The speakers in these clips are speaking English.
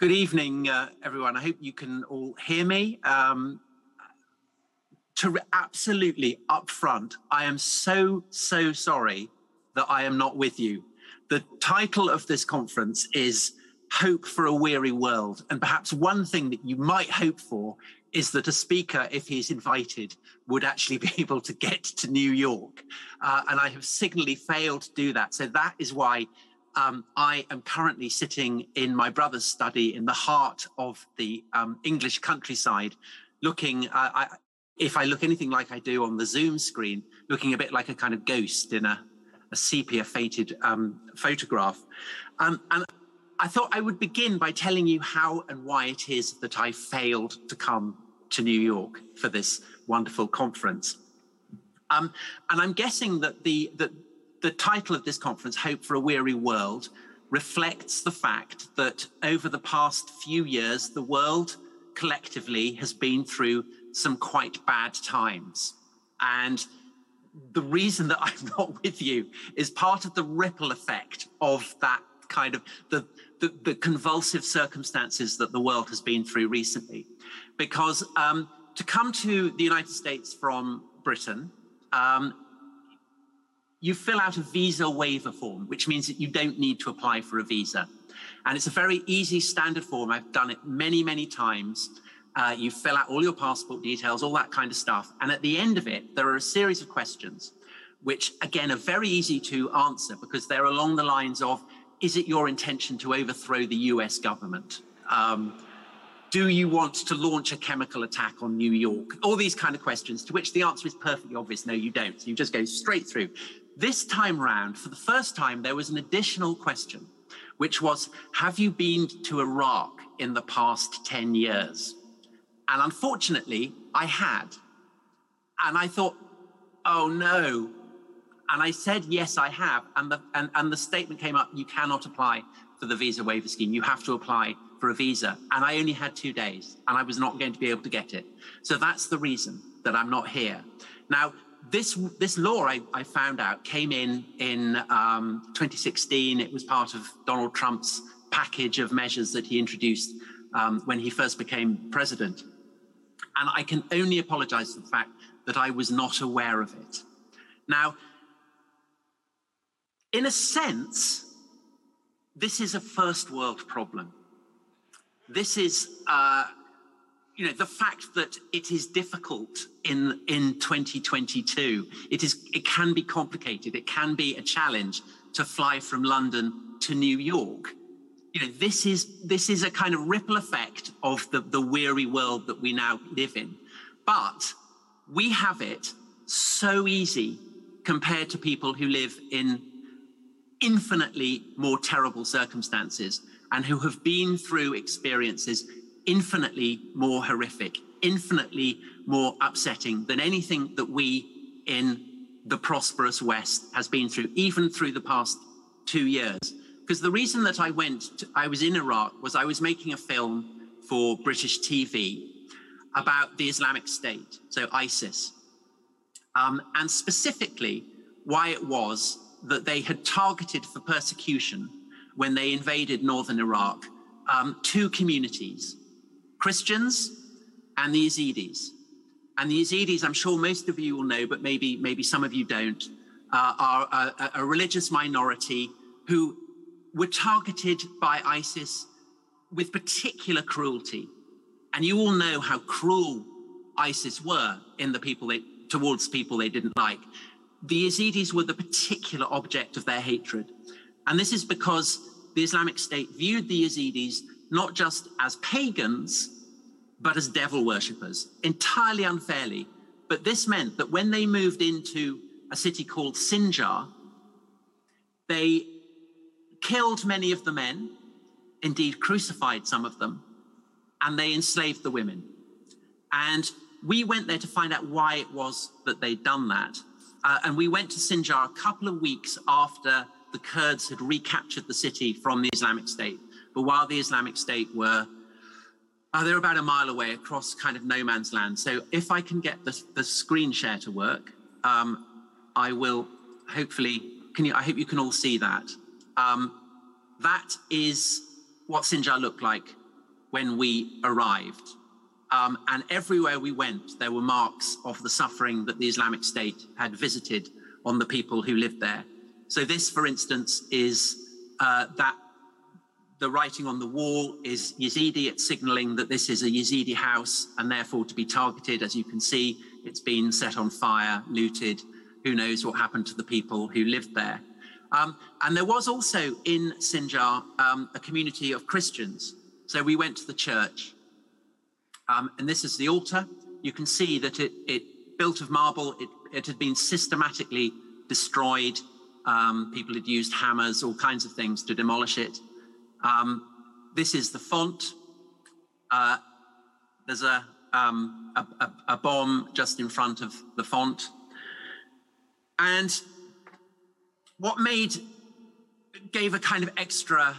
Good evening, uh, everyone. I hope you can all hear me. Um, to absolutely upfront, I am so, so sorry that I am not with you. The title of this conference is Hope for a Weary World. And perhaps one thing that you might hope for is that a speaker, if he's invited, would actually be able to get to New York. Uh, and I have signally failed to do that. So that is why um, I am currently sitting in my brother's study in the heart of the um, English countryside, looking, uh, I, if I look anything like I do on the Zoom screen, looking a bit like a kind of ghost in a, a sepia faded um, photograph. Um, and I thought I would begin by telling you how and why it is that I failed to come to New York for this wonderful conference. Um, and I'm guessing that the, that the title of this conference, Hope for a Weary World, reflects the fact that over the past few years, the world collectively has been through some quite bad times. And the reason that I'm not with you is part of the ripple effect of that kind of the, the, the convulsive circumstances that the world has been through recently. Because um, to come to the United States from Britain, um, you fill out a visa waiver form, which means that you don't need to apply for a visa. And it's a very easy standard form. I've done it many, many times. Uh, you fill out all your passport details, all that kind of stuff. And at the end of it, there are a series of questions, which again are very easy to answer because they're along the lines of Is it your intention to overthrow the US government? Um, do you want to launch a chemical attack on New York? All these kind of questions, to which the answer is perfectly obvious no, you don't. You just go straight through. This time round, for the first time, there was an additional question, which was Have you been to Iraq in the past 10 years? And unfortunately, I had. And I thought, Oh no. And I said, Yes, I have. And the, and, and the statement came up you cannot apply for the visa waiver scheme. You have to apply for a visa. And I only had two days and I was not going to be able to get it. So that's the reason that I'm not here. Now, this this law I, I, found out came in in um, 2016. It was part of Donald Trump's package of measures that he introduced um, when he first became president. And I can only apologize for the fact that I was not aware of it. Now, in a sense, this is a first world problem. This is uh, you know the fact that it is difficult in in 2022 it is it can be complicated. It can be a challenge to fly from london to new york. You know this is this is a kind of ripple effect of the the weary world that we now live in. But we have it so easy compared to people who live in infinitely more terrible circumstances and who have been through experiences infinitely more horrific, infinitely more upsetting than anything that we in the prosperous West has been through, even through the past two years. Because the reason that I went, to, I was in Iraq, was I was making a film for British TV about the Islamic State, so ISIS, um, and specifically why it was that they had targeted for persecution when they invaded northern Iraq um, two communities Christians and the Yazidis. And the Yazidis, I'm sure most of you will know, but maybe, maybe some of you don't, uh, are a, a religious minority who were targeted by ISIS with particular cruelty. And you all know how cruel ISIS were in the people they, towards people they didn't like. The Yazidis were the particular object of their hatred. And this is because the Islamic State viewed the Yazidis not just as pagans, but as devil worshippers, entirely unfairly. But this meant that when they moved into a city called Sinjar, they killed many of the men, indeed crucified some of them, and they enslaved the women. And we went there to find out why it was that they'd done that. Uh, and we went to Sinjar a couple of weeks after the Kurds had recaptured the city from the Islamic State. But while the Islamic State were, uh, they're about a mile away across kind of no man's land. So if I can get the, the screen share to work, um, I will hopefully, can you, I hope you can all see that. Um, that is what Sinjar looked like when we arrived. Um, and everywhere we went, there were marks of the suffering that the Islamic State had visited on the people who lived there. So, this, for instance, is uh, that the writing on the wall is Yazidi. It's signaling that this is a Yazidi house and therefore to be targeted. As you can see, it's been set on fire, looted. Who knows what happened to the people who lived there? Um, and there was also in Sinjar um, a community of Christians. So we went to the church um, and this is the altar. You can see that it, it built of marble, it, it had been systematically destroyed. Um, people had used hammers, all kinds of things to demolish it. Um, this is the font. Uh, there's a, um, a, a, a bomb just in front of the font. And what made, gave a kind of extra uh,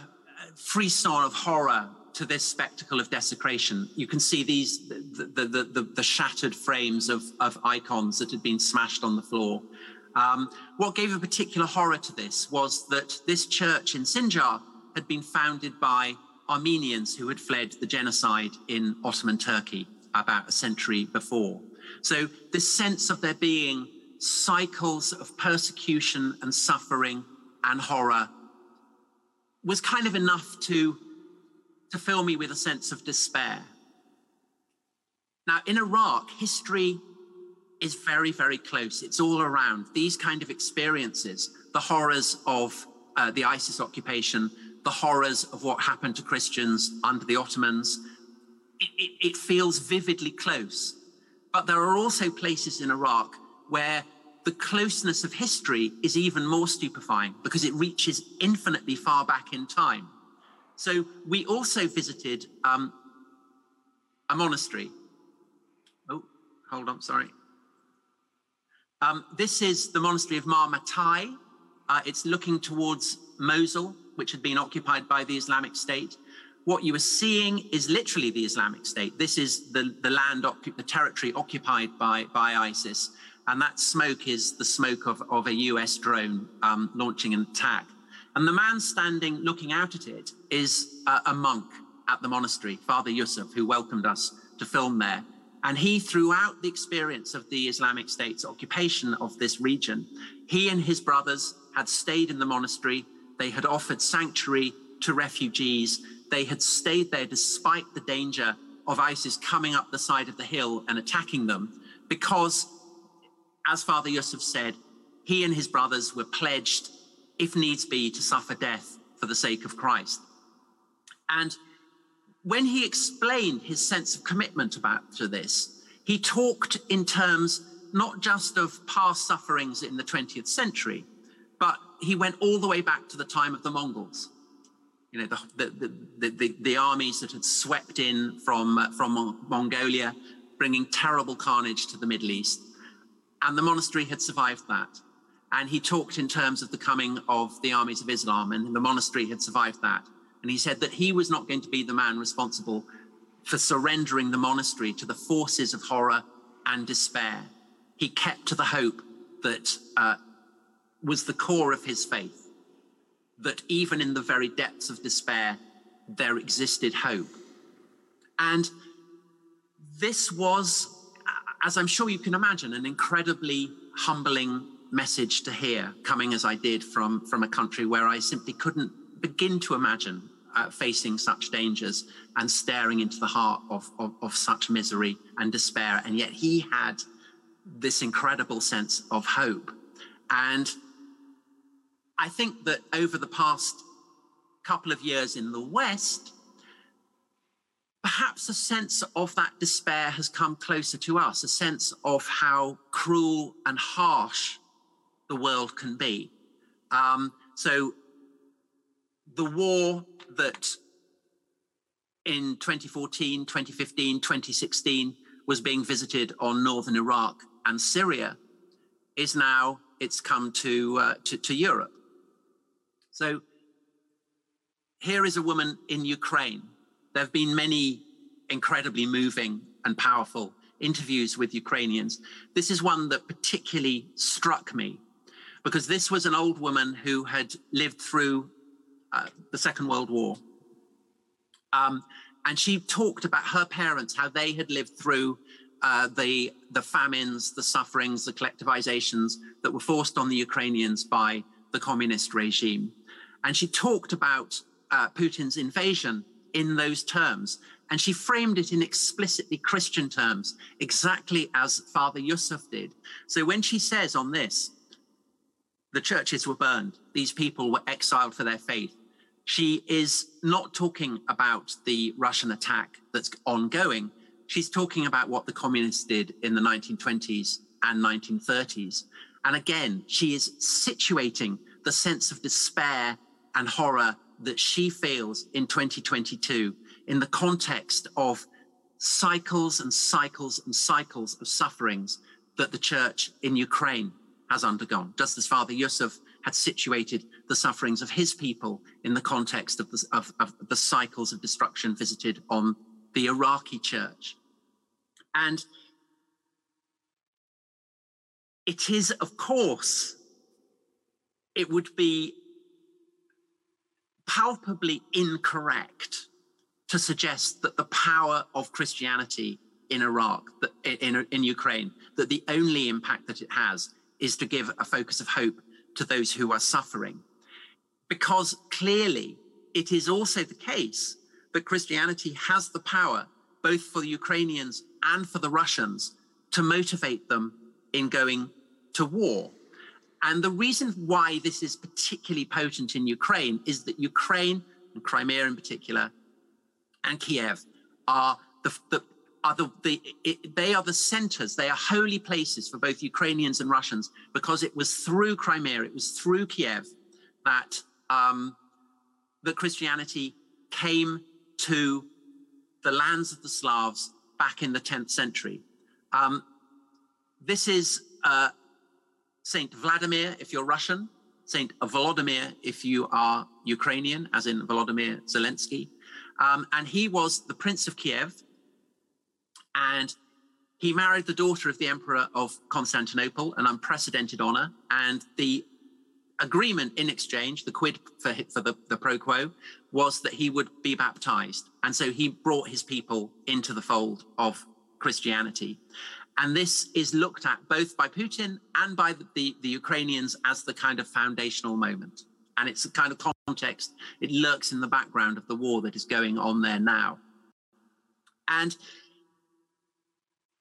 frisson of horror to this spectacle of desecration. You can see these, the, the, the, the shattered frames of, of, icons that had been smashed on the floor. Um, what gave a particular horror to this was that this church in Sinjar had been founded by Armenians who had fled the genocide in Ottoman Turkey about a century before. So, this sense of there being cycles of persecution and suffering and horror was kind of enough to to fill me with a sense of despair. Now, in Iraq, history is very, very close. It's all around. These kind of experiences, the horrors of uh, the ISIS occupation, the horrors of what happened to Christians under the Ottomans, it, it, it feels vividly close. But there are also places in Iraq where the closeness of history is even more stupefying because it reaches infinitely far back in time. So we also visited um, a monastery. Oh, hold on, sorry. Um, this is the monastery of Mar Mattai. Uh, it's looking towards Mosul, which had been occupied by the Islamic State. What you are seeing is literally the Islamic State. This is the, the land, the territory occupied by, by ISIS. And that smoke is the smoke of, of a US drone um, launching an attack. And the man standing looking out at it is a, a monk at the monastery, Father Yusuf, who welcomed us to film there. And he, throughout the experience of the Islamic State's occupation of this region, he and his brothers had stayed in the monastery. They had offered sanctuary to refugees. They had stayed there despite the danger of ISIS coming up the side of the hill and attacking them, because, as Father Yusuf said, he and his brothers were pledged if needs be, to suffer death for the sake of Christ. And when he explained his sense of commitment about to this, he talked in terms not just of past sufferings in the 20th century, he went all the way back to the time of the Mongols. You know, the, the, the, the, armies that had swept in from, from Mongolia, bringing terrible carnage to the Middle East. And the monastery had survived that. And he talked in terms of the coming of the armies of Islam, and the monastery had survived that. And he said that he was not going to be the man responsible for surrendering the monastery to the forces of horror and despair. He kept to the hope that uh, was the core of his faith, that even in the very depths of despair, there existed hope. And this was, as I'm sure you can imagine, an incredibly humbling message to hear coming as I did from, from a country where I simply couldn't begin to imagine uh, facing such dangers and staring into the heart of, of, of such misery and despair. And yet he had this incredible sense of hope. And I think that over the past couple of years in the West, perhaps a sense of that despair has come closer to us, a sense of how cruel and harsh the world can be. Um, so the war that in 2014, 2015, 2016 was being visited on northern Iraq and Syria is now it's come to, uh, to, to Europe. So here is a woman in Ukraine. There have been many incredibly moving and powerful interviews with Ukrainians. This is one that particularly struck me because this was an old woman who had lived through uh, the Second World War. Um, and she talked about her parents, how they had lived through uh, the the famines, the sufferings, the collectivizations that were forced on the Ukrainians by the communist regime. And she talked about uh, Putin's invasion in those terms. And she framed it in explicitly Christian terms, exactly as Father Yusuf did. So when she says on this, the churches were burned, these people were exiled for their faith, she is not talking about the Russian attack that's ongoing. She's talking about what the communists did in the 1920s and 1930s. And again, she is situating the sense of despair and horror that she feels in 2022 in the context of cycles and cycles and cycles of sufferings that the church in Ukraine has undergone, just as Father Yusuf had situated the sufferings of his people in the context of the, of, of the cycles of destruction visited on the Iraqi church. And it is, of course, it would be palpably incorrect to suggest that the power of Christianity in Iraq, in, in Ukraine, that the only impact that it has is to give a focus of hope to those who are suffering. Because clearly it is also the case that Christianity has the power, both for the Ukrainians and for the Russians, to motivate them in going to war. And the reason why this is particularly potent in Ukraine is that Ukraine and Crimea in particular and Kiev are the, the are the, the it, they are the centers they are holy places for both Ukrainians and Russians because it was through Crimea it was through Kiev that um, that Christianity came to the lands of the Slavs back in the 10th century. Um, this is uh, Saint Vladimir if you're Russian, Saint Volodymyr if you are Ukrainian, as in Volodymyr Zelensky. Um, and he was the Prince of Kiev, and he married the daughter of the Emperor of Constantinople, an unprecedented honor. And the agreement in exchange, the quid for, for the, the pro quo, was that he would be baptized. And so he brought his people into the fold of Christianity. And this is looked at both by Putin and by the, the, the, Ukrainians as the kind of foundational moment. And it's a kind of context, it lurks in the background of the war that is going on there now. And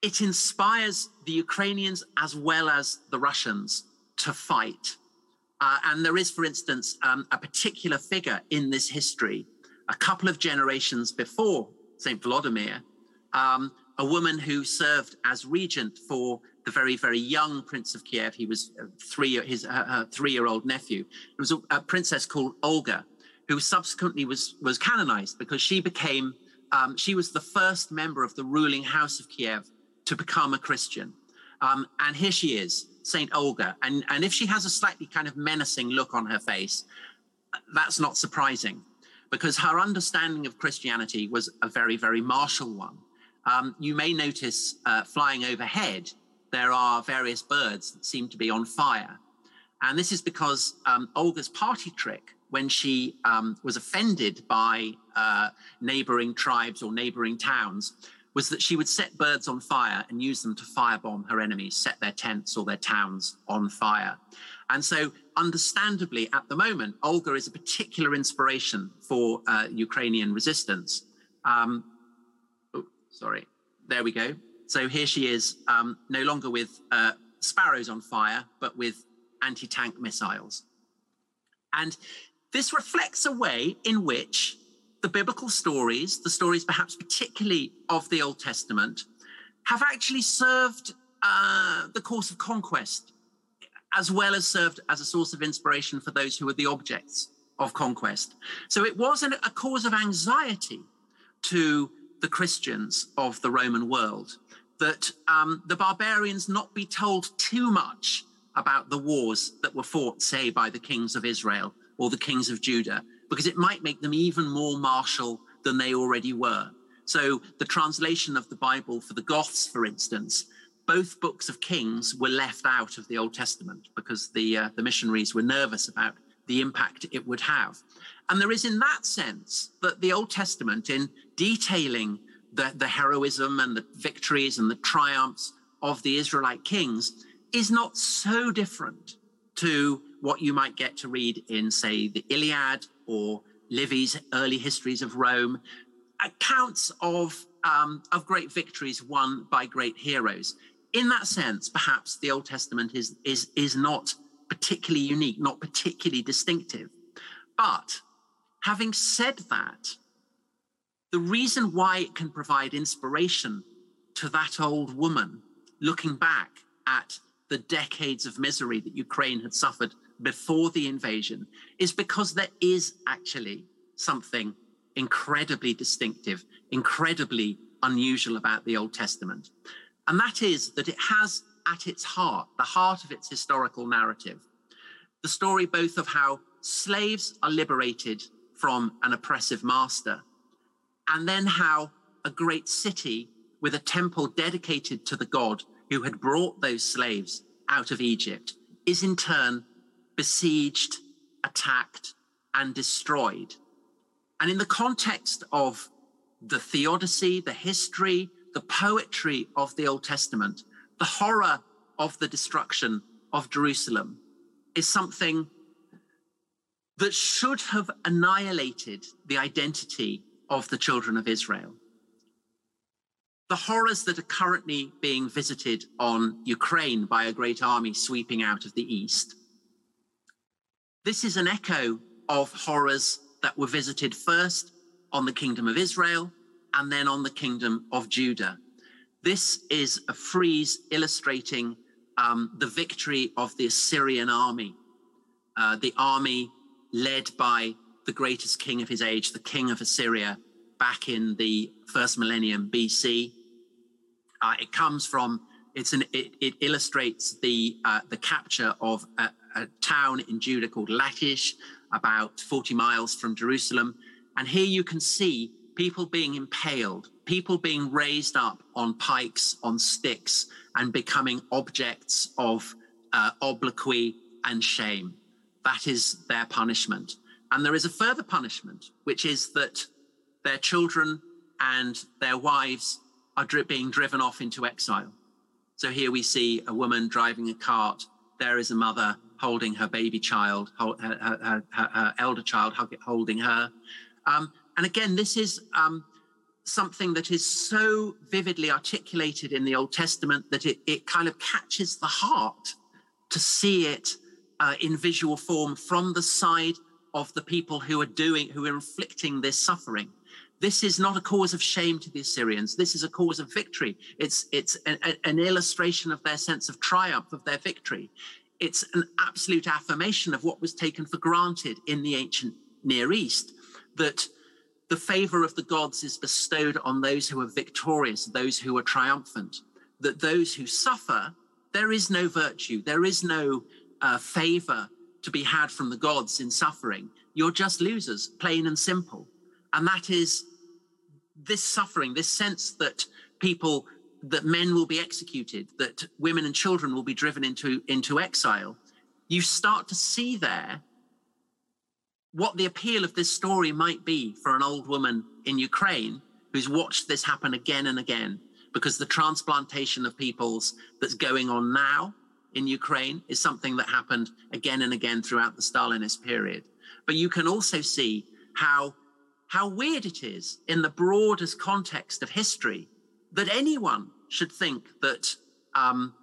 it inspires the Ukrainians as well as the Russians to fight. Uh, and there is, for instance, um, a particular figure in this history, a couple of generations before St. Vladimir, um, a woman who served as regent for the very, very young Prince of Kiev. He was uh, three, his uh, three-year-old nephew. It was a, a, princess called Olga, who subsequently was was canonized because she became um, she was the first member of the ruling house of Kiev to become a Christian. Um, and here she is, Saint Olga. And, and if she has a slightly kind of menacing look on her face, that's not surprising because her understanding of Christianity was a very, very martial one. Um, you may notice uh, flying overhead, there are various birds that seem to be on fire. And this is because um, Olga's party trick, when she um, was offended by uh, neighboring tribes or neighboring towns, was that she would set birds on fire and use them to firebomb her enemies, set their tents or their towns on fire. And so, understandably, at the moment, Olga is a particular inspiration for uh, Ukrainian resistance. Um, sorry, there we go. So here she is, um, no longer with uh, sparrows on fire, but with anti tank missiles. And this reflects a way in which the biblical stories, the stories perhaps particularly of the Old Testament, have actually served uh, the course of conquest, as well as served as a source of inspiration for those who were the objects of conquest. So it was an, a cause of anxiety to the Christians of the Roman world that um, the barbarians not be told too much about the wars that were fought, say, by the kings of Israel or the kings of Judah, because it might make them even more martial than they already were. So, the translation of the Bible for the Goths, for instance, both books of Kings were left out of the Old Testament because the uh, the missionaries were nervous about the impact it would have. And there is, in that sense, that the Old Testament, in detailing the, the heroism and the victories and the triumphs of the Israelite kings, is not so different to what you might get to read in, say, the Iliad or Livy's early histories of Rome, accounts of um, of great victories won by great heroes. In that sense, perhaps the Old Testament is is is not particularly unique, not particularly distinctive. But having said that, the reason why it can provide inspiration to that old woman looking back at the decades of misery that Ukraine had suffered before the invasion is because there is actually something incredibly distinctive, incredibly unusual about the Old Testament. And that is that it has at its heart, the heart of its historical narrative, the story both of how slaves are liberated from an oppressive master, and then how a great city with a temple dedicated to the God who had brought those slaves out of Egypt is in turn besieged, attacked, and destroyed. And in the context of the theodicy, the history, the poetry of the Old Testament, the horror of the destruction of Jerusalem is something that should have annihilated the identity of the children of Israel. The horrors that are currently being visited on Ukraine by a great army sweeping out of the east. This is an echo of horrors that were visited first on the kingdom of Israel and then on the kingdom of Judah. This is a frieze illustrating um, the victory of the Assyrian army, uh, the army led by the greatest king of his age, the king of Assyria, back in the first millennium BC. Uh, it comes from it's an it, it illustrates the uh, the capture of a, a, town in Judah called Lachish, about 40 miles from Jerusalem, and here you can see people being impaled, people being raised up on pikes, on sticks, and becoming objects of uh, obloquy and shame. That is their punishment. And there is a further punishment, which is that their children and their wives are dri- being driven off into exile. So here we see a woman driving a cart. There is a mother holding her baby child, her, her, her, her elder child holding her. Um, and again, this is um, something that is so vividly articulated in the Old Testament that it, it kind of catches the heart to see it uh, in visual form from the side of the people who are doing, who are inflicting this suffering. This is not a cause of shame to the Assyrians. This is a cause of victory. It's it's an, an illustration of their sense of triumph, of their victory. It's an absolute affirmation of what was taken for granted in the ancient Near East, that the favor of the gods is bestowed on those who are victorious, those who are triumphant. That those who suffer, there is no virtue, there is no uh, favor to be had from the gods in suffering. You're just losers, plain and simple. And that is this suffering, this sense that people, that men will be executed, that women and children will be driven into, into exile. You start to see there what the appeal of this story might be for an old woman in Ukraine who's watched this happen again and again because the transplantation of peoples that's going on now in Ukraine is something that happened again and again throughout the Stalinist period. But you can also see how, how weird it is in the broadest context of history that anyone should think that, um,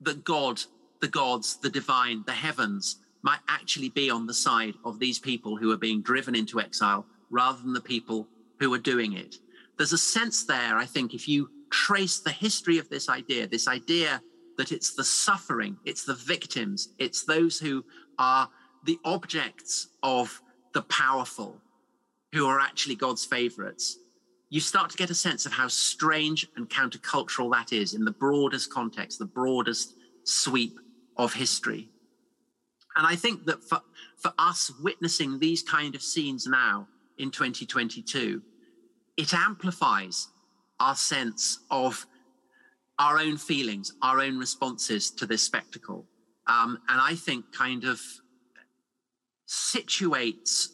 that God, the gods, the divine, the heavens might actually be on the side of these people who are being driven into exile rather than the people who are doing it. There's a sense there, I think, if you trace the history of this idea, this idea that it's the suffering, it's the victims, it's those who are the objects of the powerful who are actually God's favorites. You start to get a sense of how strange and countercultural that is in the broadest context, the broadest sweep of history. And I think that for, for us witnessing these kind of scenes now in 2022, it amplifies our sense of our own feelings, our own responses to this spectacle. Um, and I think kind of situates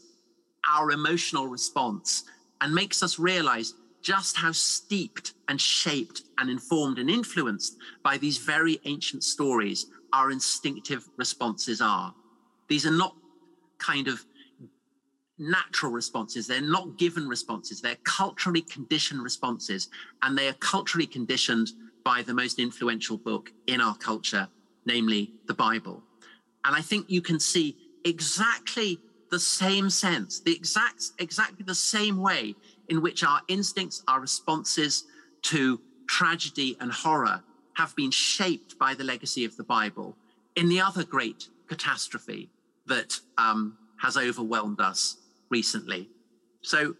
our emotional response and makes us realize just how steeped and shaped and informed and influenced by these very ancient stories our instinctive responses are. These are not kind of natural responses. They're not given responses. They're culturally conditioned responses. And they are culturally conditioned by the most influential book in our culture, namely the Bible. And I think you can see exactly the same sense, the exact, exactly the same way in which our instincts, our responses to tragedy and horror have been shaped by the legacy of the Bible in the other great catastrophe that um, has overwhelmed us recently. So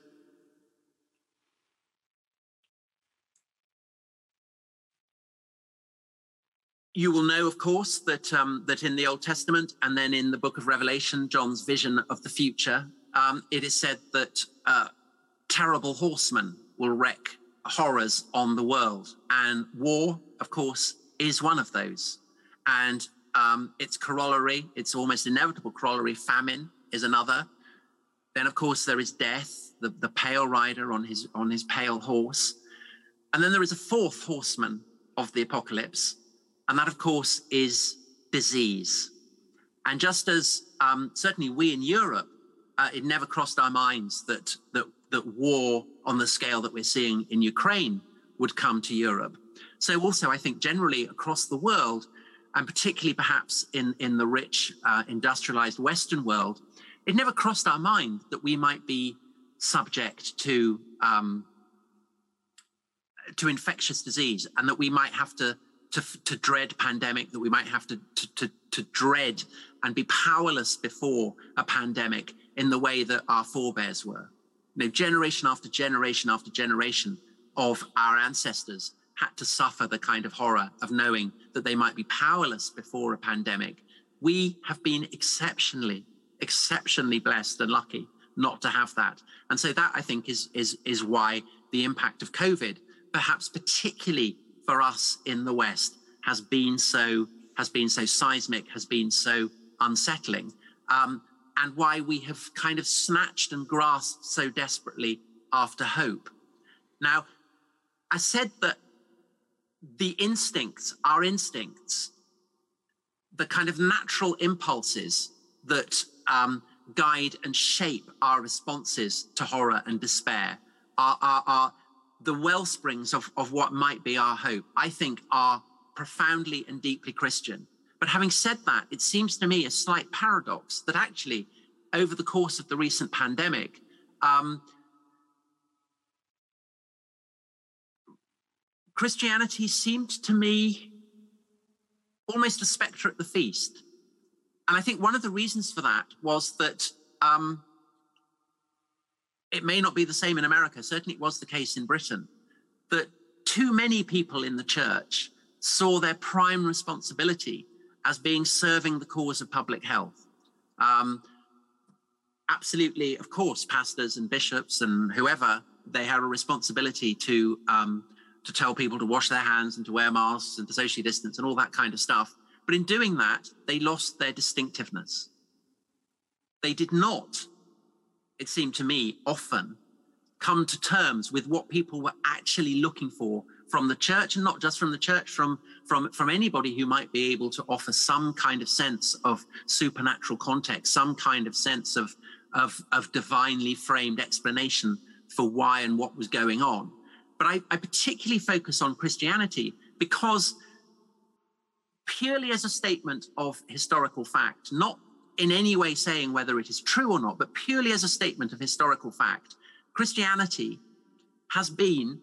you will know, of course, that um, that in the Old Testament and then in the Book of Revelation, John's vision of the future, um, it is said that uh, terrible horsemen will wreak horrors on the world, and war, of course, is one of those. And um, its corollary, its almost inevitable corollary, famine, is another. Then, of course, there is death, the, the pale rider on his on his pale horse, and then there is a fourth horseman of the apocalypse, and that, of course, is disease. And just as um, certainly we in Europe, uh, it never crossed our minds that that that war on the scale that we're seeing in Ukraine would come to Europe. So also, I think generally across the world, and particularly perhaps in in the rich uh, industrialized Western world, it never crossed our mind that we might be subject to um, to infectious disease and that we might have to to, to dread pandemic that we might have to, to, to, to dread and be powerless before a pandemic in the way that our forebears were you know, generation after generation after generation of our ancestors had to suffer the kind of horror of knowing that they might be powerless before a pandemic. We have been exceptionally exceptionally blessed and lucky not to have that. And so that I think is is is why the impact of COVID, perhaps particularly for us in the West, has been so has been so seismic, has been so unsettling, um, and why we have kind of snatched and grasped so desperately after hope. Now, I said that the instincts, our instincts, the kind of natural impulses that um, guide and shape our responses to horror and despair are, are, are the well springs of, of what might be our hope, I think are profoundly and deeply Christian. But having said that, it seems to me a slight paradox that actually, over the course of the recent pandemic, um, Christianity seemed to me almost a spectre at the feast. And I think one of the reasons for that was that um, it may not be the same in America, certainly it was the case in Britain, that too many people in the church saw their prime responsibility as being serving the cause of public health. Um, absolutely, of course, pastors and bishops and whoever, they have a responsibility to um, to tell people to wash their hands and to wear masks and to socially distance and all that kind of stuff. But in doing that, they lost their distinctiveness. They did not, it seemed to me, often come to terms with what people were actually looking for from the church and not just from the church from from from anybody who might be able to offer some kind of sense of supernatural context some kind of sense of of of divinely framed explanation for why and what was going on. But i, I particularly focus on christianity because purely as a statement of historical fact, not in any way saying whether it is true or not, but purely as a statement of historical fact, Christianity has been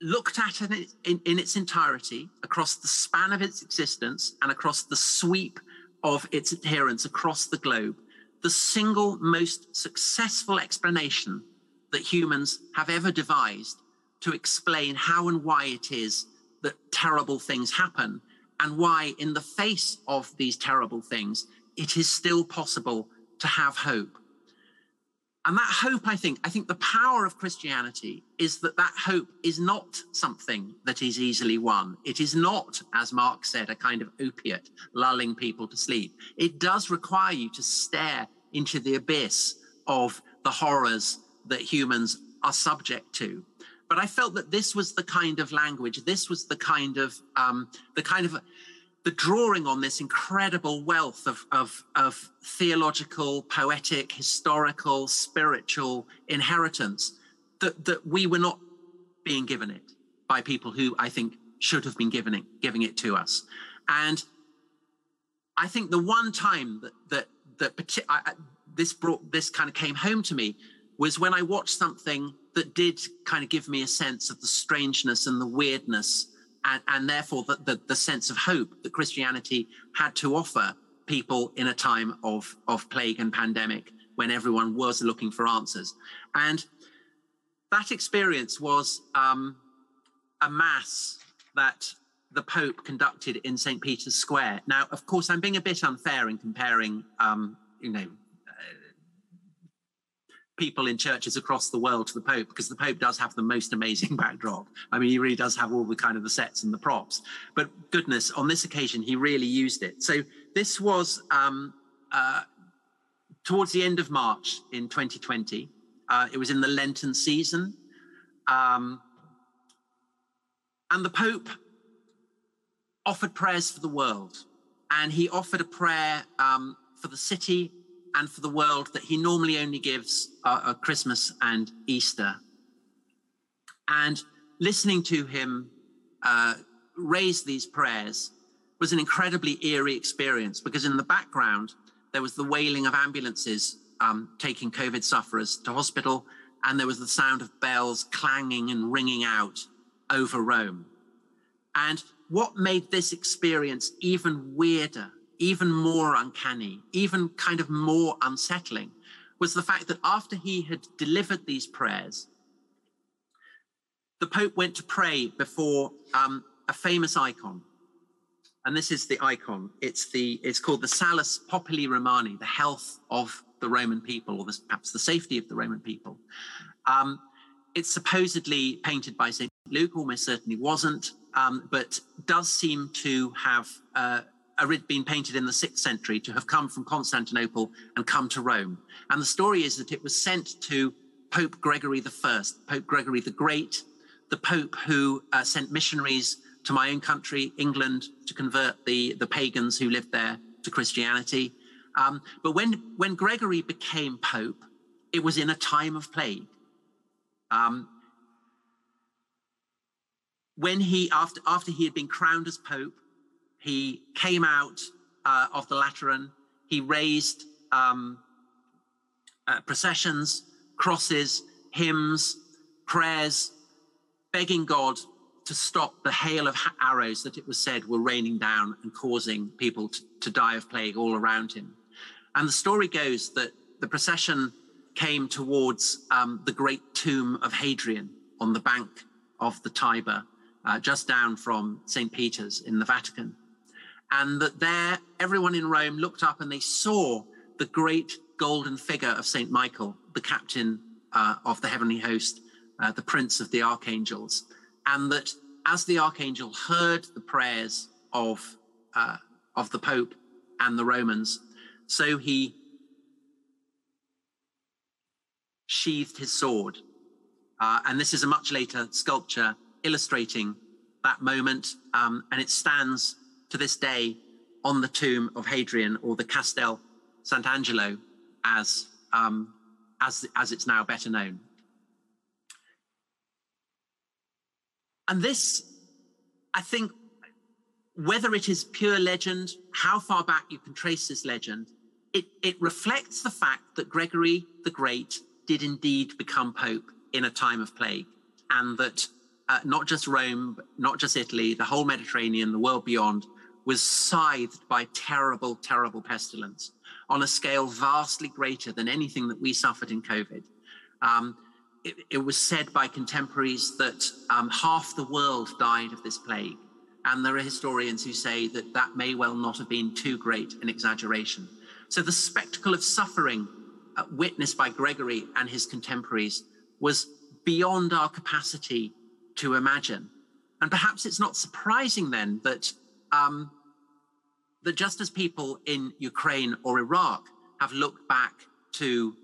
looked at in, in, in, its entirety across the span of its existence and across the sweep of its adherents across the globe, the single most successful explanation that humans have ever devised to explain how and why it is that terrible things happen and why, in the face of these terrible things, it is still possible to have hope. And that hope, I think, I think the power of Christianity is that that hope is not something that is easily won. It is not, as Marx said, a kind of opiate lulling people to sleep. It does require you to stare into the abyss of the horrors that humans are subject to. But I felt that this was the kind of language, this was the kind of um, the kind of the drawing on this incredible wealth of, of, of theological, poetic, historical, spiritual inheritance that, that we were not being given it by people who I think should have been given it, giving it to us. And I think the one time that that that I, this brought this kind of came home to me was when I watched something that did kind of give me a sense of the strangeness and the weirdness and, and therefore the, the, the sense of hope that Christianity had to offer people in a time of, of plague and pandemic when everyone was looking for answers. And that experience was um, a mass that the Pope conducted in St. Peter's Square. Now, of course, I'm being a bit unfair in comparing, um, you know, people in churches across the world to the Pope because the Pope does have the most amazing backdrop. I mean, he really does have all the kind of the sets and the props. But goodness, on this occasion, he really used it. So this was um, uh, towards the end of March in 2020. Uh, it was in the Lenten season. Um, and the Pope offered prayers for the world. And he offered a prayer um, for the city and for the world that he normally only gives uh, at Christmas and Easter. And listening to him uh, raise these prayers was an incredibly eerie experience because in the background, there was the wailing of ambulances um, taking COVID sufferers to hospital, and there was the sound of bells clanging and ringing out over Rome. And what made this experience even weirder even more uncanny, even kind of more unsettling, was the fact that after he had delivered these prayers, the Pope went to pray before um, a famous icon. And this is the icon. It's the it's called the Salus Populi Romani, the health of the Roman people, or the, perhaps the safety of the Roman people. Um, it's supposedly painted by St. Luke, almost certainly wasn't, um, but does seem to have uh, been painted in the sixth century to have come from Constantinople and come to Rome. And the story is that it was sent to Pope Gregory I, Pope Gregory the Great, the Pope who uh, sent missionaries to my own country, England, to convert the, the pagans who lived there to Christianity. Um, but when, when Gregory became Pope, it was in a time of plague. Um, when he, after, after he had been crowned as Pope, he came out uh, of the Lateran. He raised um, uh, processions, crosses, hymns, prayers, begging God to stop the hail of arrows that it was said were raining down and causing people to, to die of plague all around him. And the story goes that the procession came towards um, the great tomb of Hadrian on the bank of the Tiber, uh, just down from St. Peter's in the Vatican and that there everyone in Rome looked up and they saw the great golden figure of Saint Michael, the captain uh, of the heavenly host, uh, the prince of the archangels, and that as the archangel heard the prayers of uh, of the Pope and the Romans, so he sheathed his sword. Uh, and this is a much later sculpture illustrating that moment, um, and it stands to this day on the tomb of Hadrian or the Castel Sant'Angelo as, um, as, as it's now better known. And this, I think, whether it is pure legend, how far back you can trace this legend, it, it reflects the fact that Gregory the Great did indeed become Pope in a time of plague, and that uh, not just Rome, not just Italy, the whole Mediterranean, the world beyond was scythed by terrible, terrible pestilence on a scale vastly greater than anything that we suffered in COVID. Um, it, it, was said by contemporaries that um, half the world died of this plague. And there are historians who say that that may well not have been too great an exaggeration. So the spectacle of suffering uh, witnessed by Gregory and his contemporaries was beyond our capacity to imagine. And perhaps it's not surprising then that um, that just as people in Ukraine or Iraq have looked back to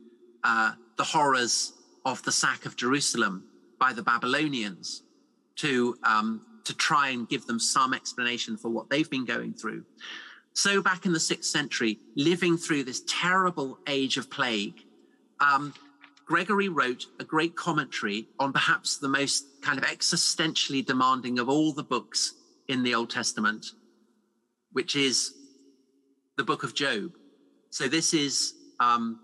uh, the horrors of the sack of Jerusalem by the Babylonians to, um, to try and give them some explanation for what they've been going through. So, back in the sixth century, living through this terrible age of plague, um, Gregory wrote a great commentary on perhaps the most kind of existentially demanding of all the books in the Old Testament, which is the book of Job. So, this is um,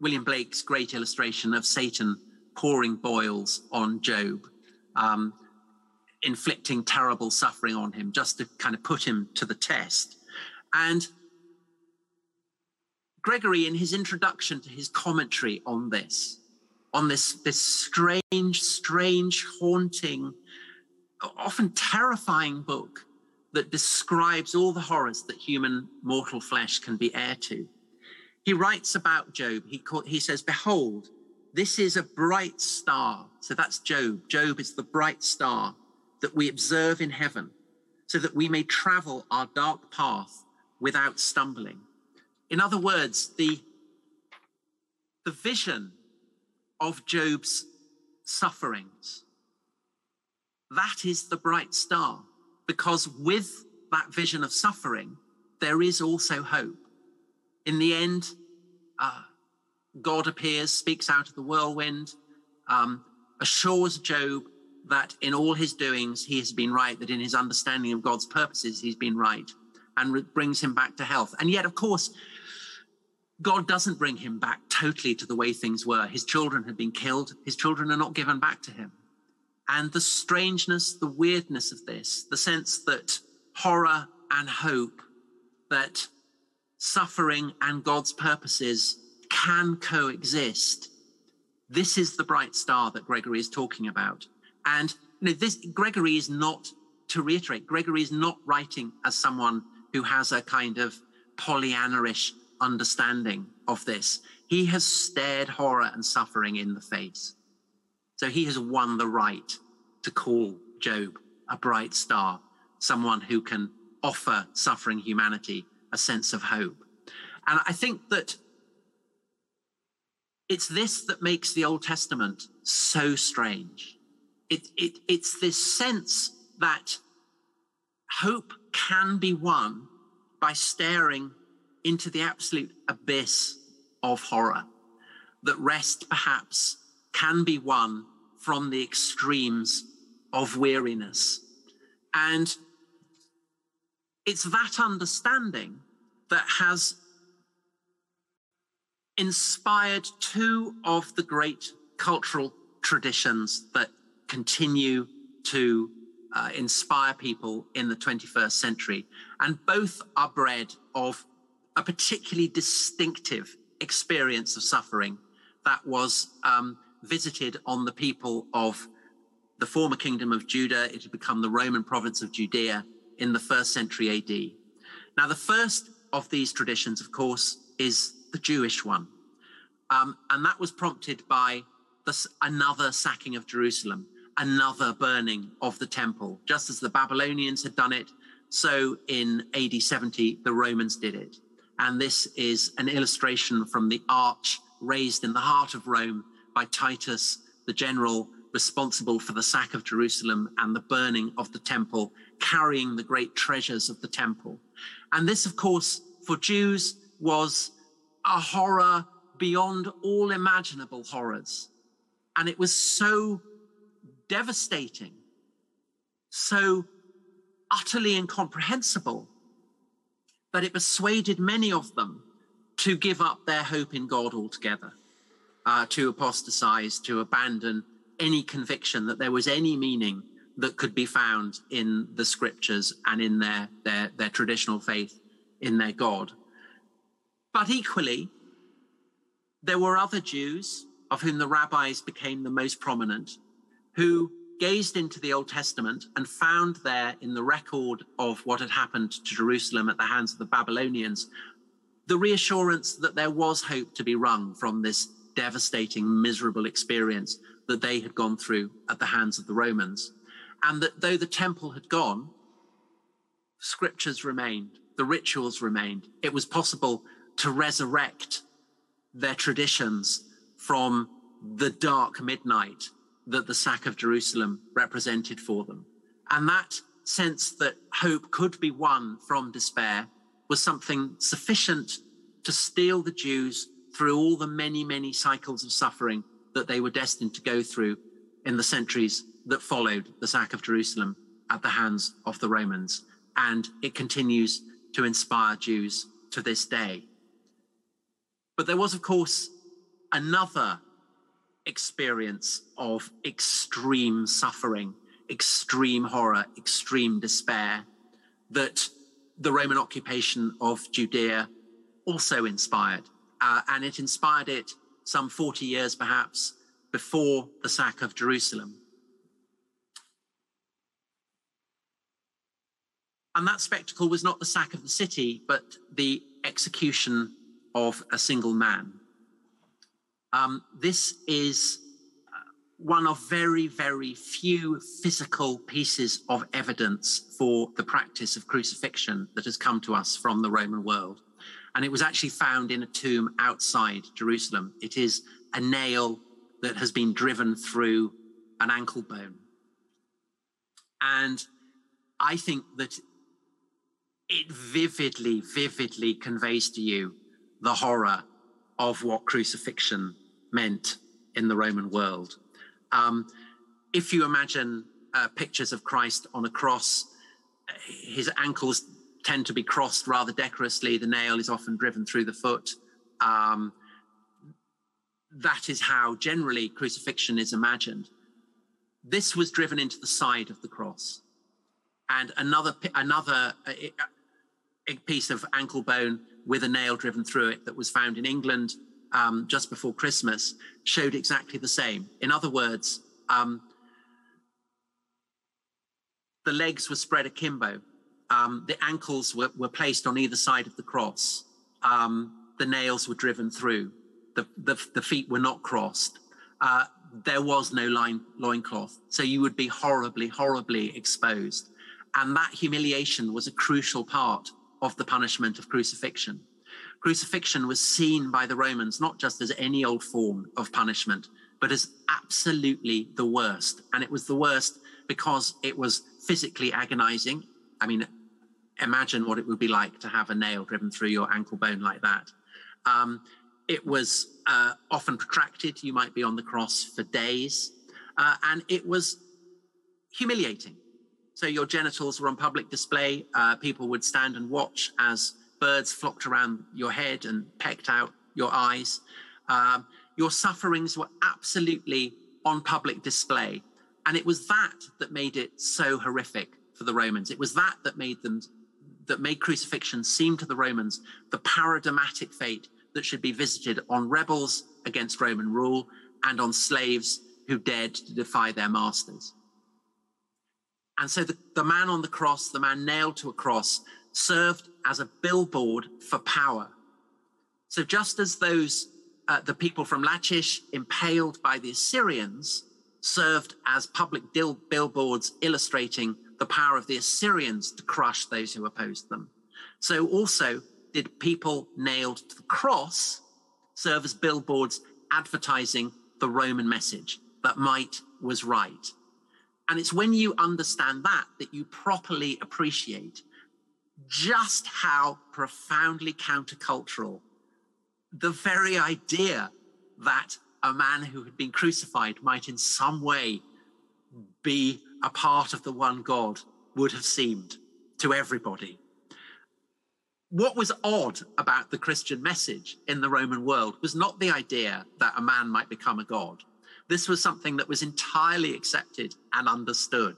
William Blake's great illustration of Satan pouring boils on Job, um, inflicting terrible suffering on him just to kind of put him to the test. And Gregory, in his introduction to his commentary on this, on this, this strange, strange, haunting, often terrifying book that describes all the horrors that human mortal flesh can be heir to. He writes about Job. He, call, he says, Behold, this is a bright star. So that's Job. Job is the bright star that we observe in heaven so that we may travel our dark path without stumbling. In other words, the, the vision of Job's sufferings, that is the bright star, because with that vision of suffering, there is also hope. In the end, uh, God appears, speaks out of the whirlwind, um, assures Job that in all his doings he has been right, that in his understanding of God's purposes he's been right and re- brings him back to health. And yet, of course, God doesn't bring him back totally to the way things were. His children had been killed, his children are not given back to him. And the strangeness, the weirdness of this, the sense that horror and hope, that suffering and God's purposes can coexist. This is the bright star that Gregory is talking about. And you know, this Gregory is not, to reiterate, Gregory is not writing as someone who has a kind of Pollyanna-ish understanding of this. He has stared horror and suffering in the face. So he has won the right to call Job a bright star, someone who can offer suffering humanity a sense of hope. And I think that it's this that makes the Old Testament so strange. It, it, it's this sense that hope can be won by staring into the absolute abyss of horror, that rests perhaps can be won from the extremes of weariness. And it's that understanding that has inspired two of the great cultural traditions that continue to uh, inspire people in the 21st century. And both are bred of a particularly distinctive experience of suffering that was um, visited on the people of the former kingdom of Judah. It had become the Roman province of Judea in the first century AD. Now, the first of these traditions, of course, is the Jewish one. Um, and that was prompted by another sacking of Jerusalem, another burning of the temple. Just as the Babylonians had done it, so in AD 70, the Romans did it. And this is an illustration from the arch raised in the heart of Rome by Titus, the general responsible for the sack of Jerusalem and the burning of the temple, carrying the great treasures of the temple. And this, of course, for Jews was a horror beyond all imaginable horrors. And it was so devastating, so utterly incomprehensible that it persuaded many of them to give up their hope in God altogether, uh, to apostatize, to abandon any conviction that there was any meaning that could be found in the scriptures and in their, their, their traditional faith in their God. But equally, there were other Jews, of whom the rabbis became the most prominent, who gazed into the Old Testament and found there in the record of what had happened to Jerusalem at the hands of the Babylonians the reassurance that there was hope to be wrung from this devastating, miserable experience that they had gone through at the hands of the Romans. And that though the temple had gone, scriptures remained, the rituals remained. It was possible to resurrect their traditions from the dark midnight that the sack of Jerusalem represented for them. And that sense that hope could be won from despair was something sufficient to steel the Jews through all the many, many cycles of suffering that they were destined to go through in the centuries that followed the sack of Jerusalem at the hands of the Romans. And it continues to inspire Jews to this day. But there was, of course, another experience of extreme suffering, extreme horror, extreme despair that the Roman occupation of Judea also inspired. Uh, and it inspired it some 40 years perhaps before the sack of Jerusalem. And that spectacle was not the sack of the city, but the execution of a single man. Um, this is uh, one of very, very few physical pieces of evidence for the practice of crucifixion that has come to us from the Roman world. And it was actually found in a tomb outside Jerusalem. It is a nail that has been driven through an ankle bone. And I think that it vividly, vividly conveys to you the horror of what crucifixion meant in the Roman world. Um, if you imagine uh, pictures of Christ on a cross, his ankles tend to be crossed rather decorously. The nail is often driven through the foot. Um, that is how generally crucifixion is imagined. This was driven into the side of the cross. And another, another uh, piece of ankle bone with a nail driven through it that was found in England um, just before Christmas showed exactly the same. In other words, um, the legs were spread akimbo. Um, the ankles were, were, placed on either side of the cross. Um, the nails were driven through. The, the, the feet were not crossed. Uh, there was no line, loincloth. So you would be horribly, horribly exposed. And that humiliation was a crucial part of the punishment of crucifixion. Crucifixion was seen by the Romans not just as any old form of punishment, but as absolutely the worst. And it was the worst because it was physically agonizing. I mean, imagine what it would be like to have a nail driven through your ankle bone like that. Um, it was uh, often protracted. You might be on the cross for days. Uh, and it was humiliating. So your genitals were on public display. Uh, people would stand and watch as birds flocked around your head and pecked out your eyes. Um, your sufferings were absolutely on public display. And it was that that made it so horrific for the Romans. It was that that made them, that made crucifixion seem to the Romans the paradigmatic fate that should be visited on rebels against Roman rule and on slaves who dared to defy their masters. And so the, the man on the cross, the man nailed to a cross, served as a billboard for power. So just as those, uh, the people from Lachish impaled by the Assyrians served as public billboards illustrating the power of the Assyrians to crush those who opposed them. So also did people nailed to the cross serve as billboards advertising the Roman message that might was right and it's when you understand that that you properly appreciate just how profoundly countercultural the very idea that a man who had been crucified might in some way be a part of the one God would have seemed to everybody. What was odd about the Christian message in the Roman world was not the idea that a man might become a God this was something that was entirely accepted and understood.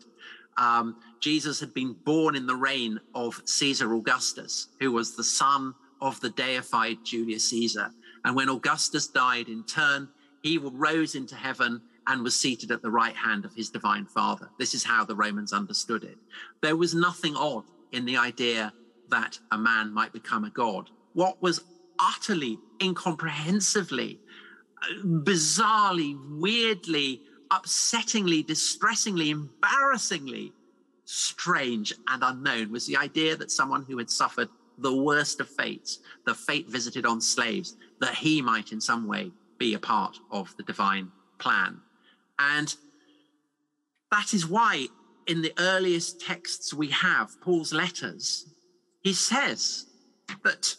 Um, Jesus had been born in the reign of Caesar Augustus, who was the son of the deified Julius Caesar. And when Augustus died in turn, he rose into heaven and was seated at the right hand of his divine father. This is how the Romans understood it. There was nothing odd in the idea that a man might become a god. What was utterly incomprehensibly bizarrely, weirdly, upsettingly, distressingly, embarrassingly strange and unknown was the idea that someone who had suffered the worst of fates, the fate visited on slaves, that he might in some way be a part of the divine plan. And that is why in the earliest texts we have, Paul's letters, he says that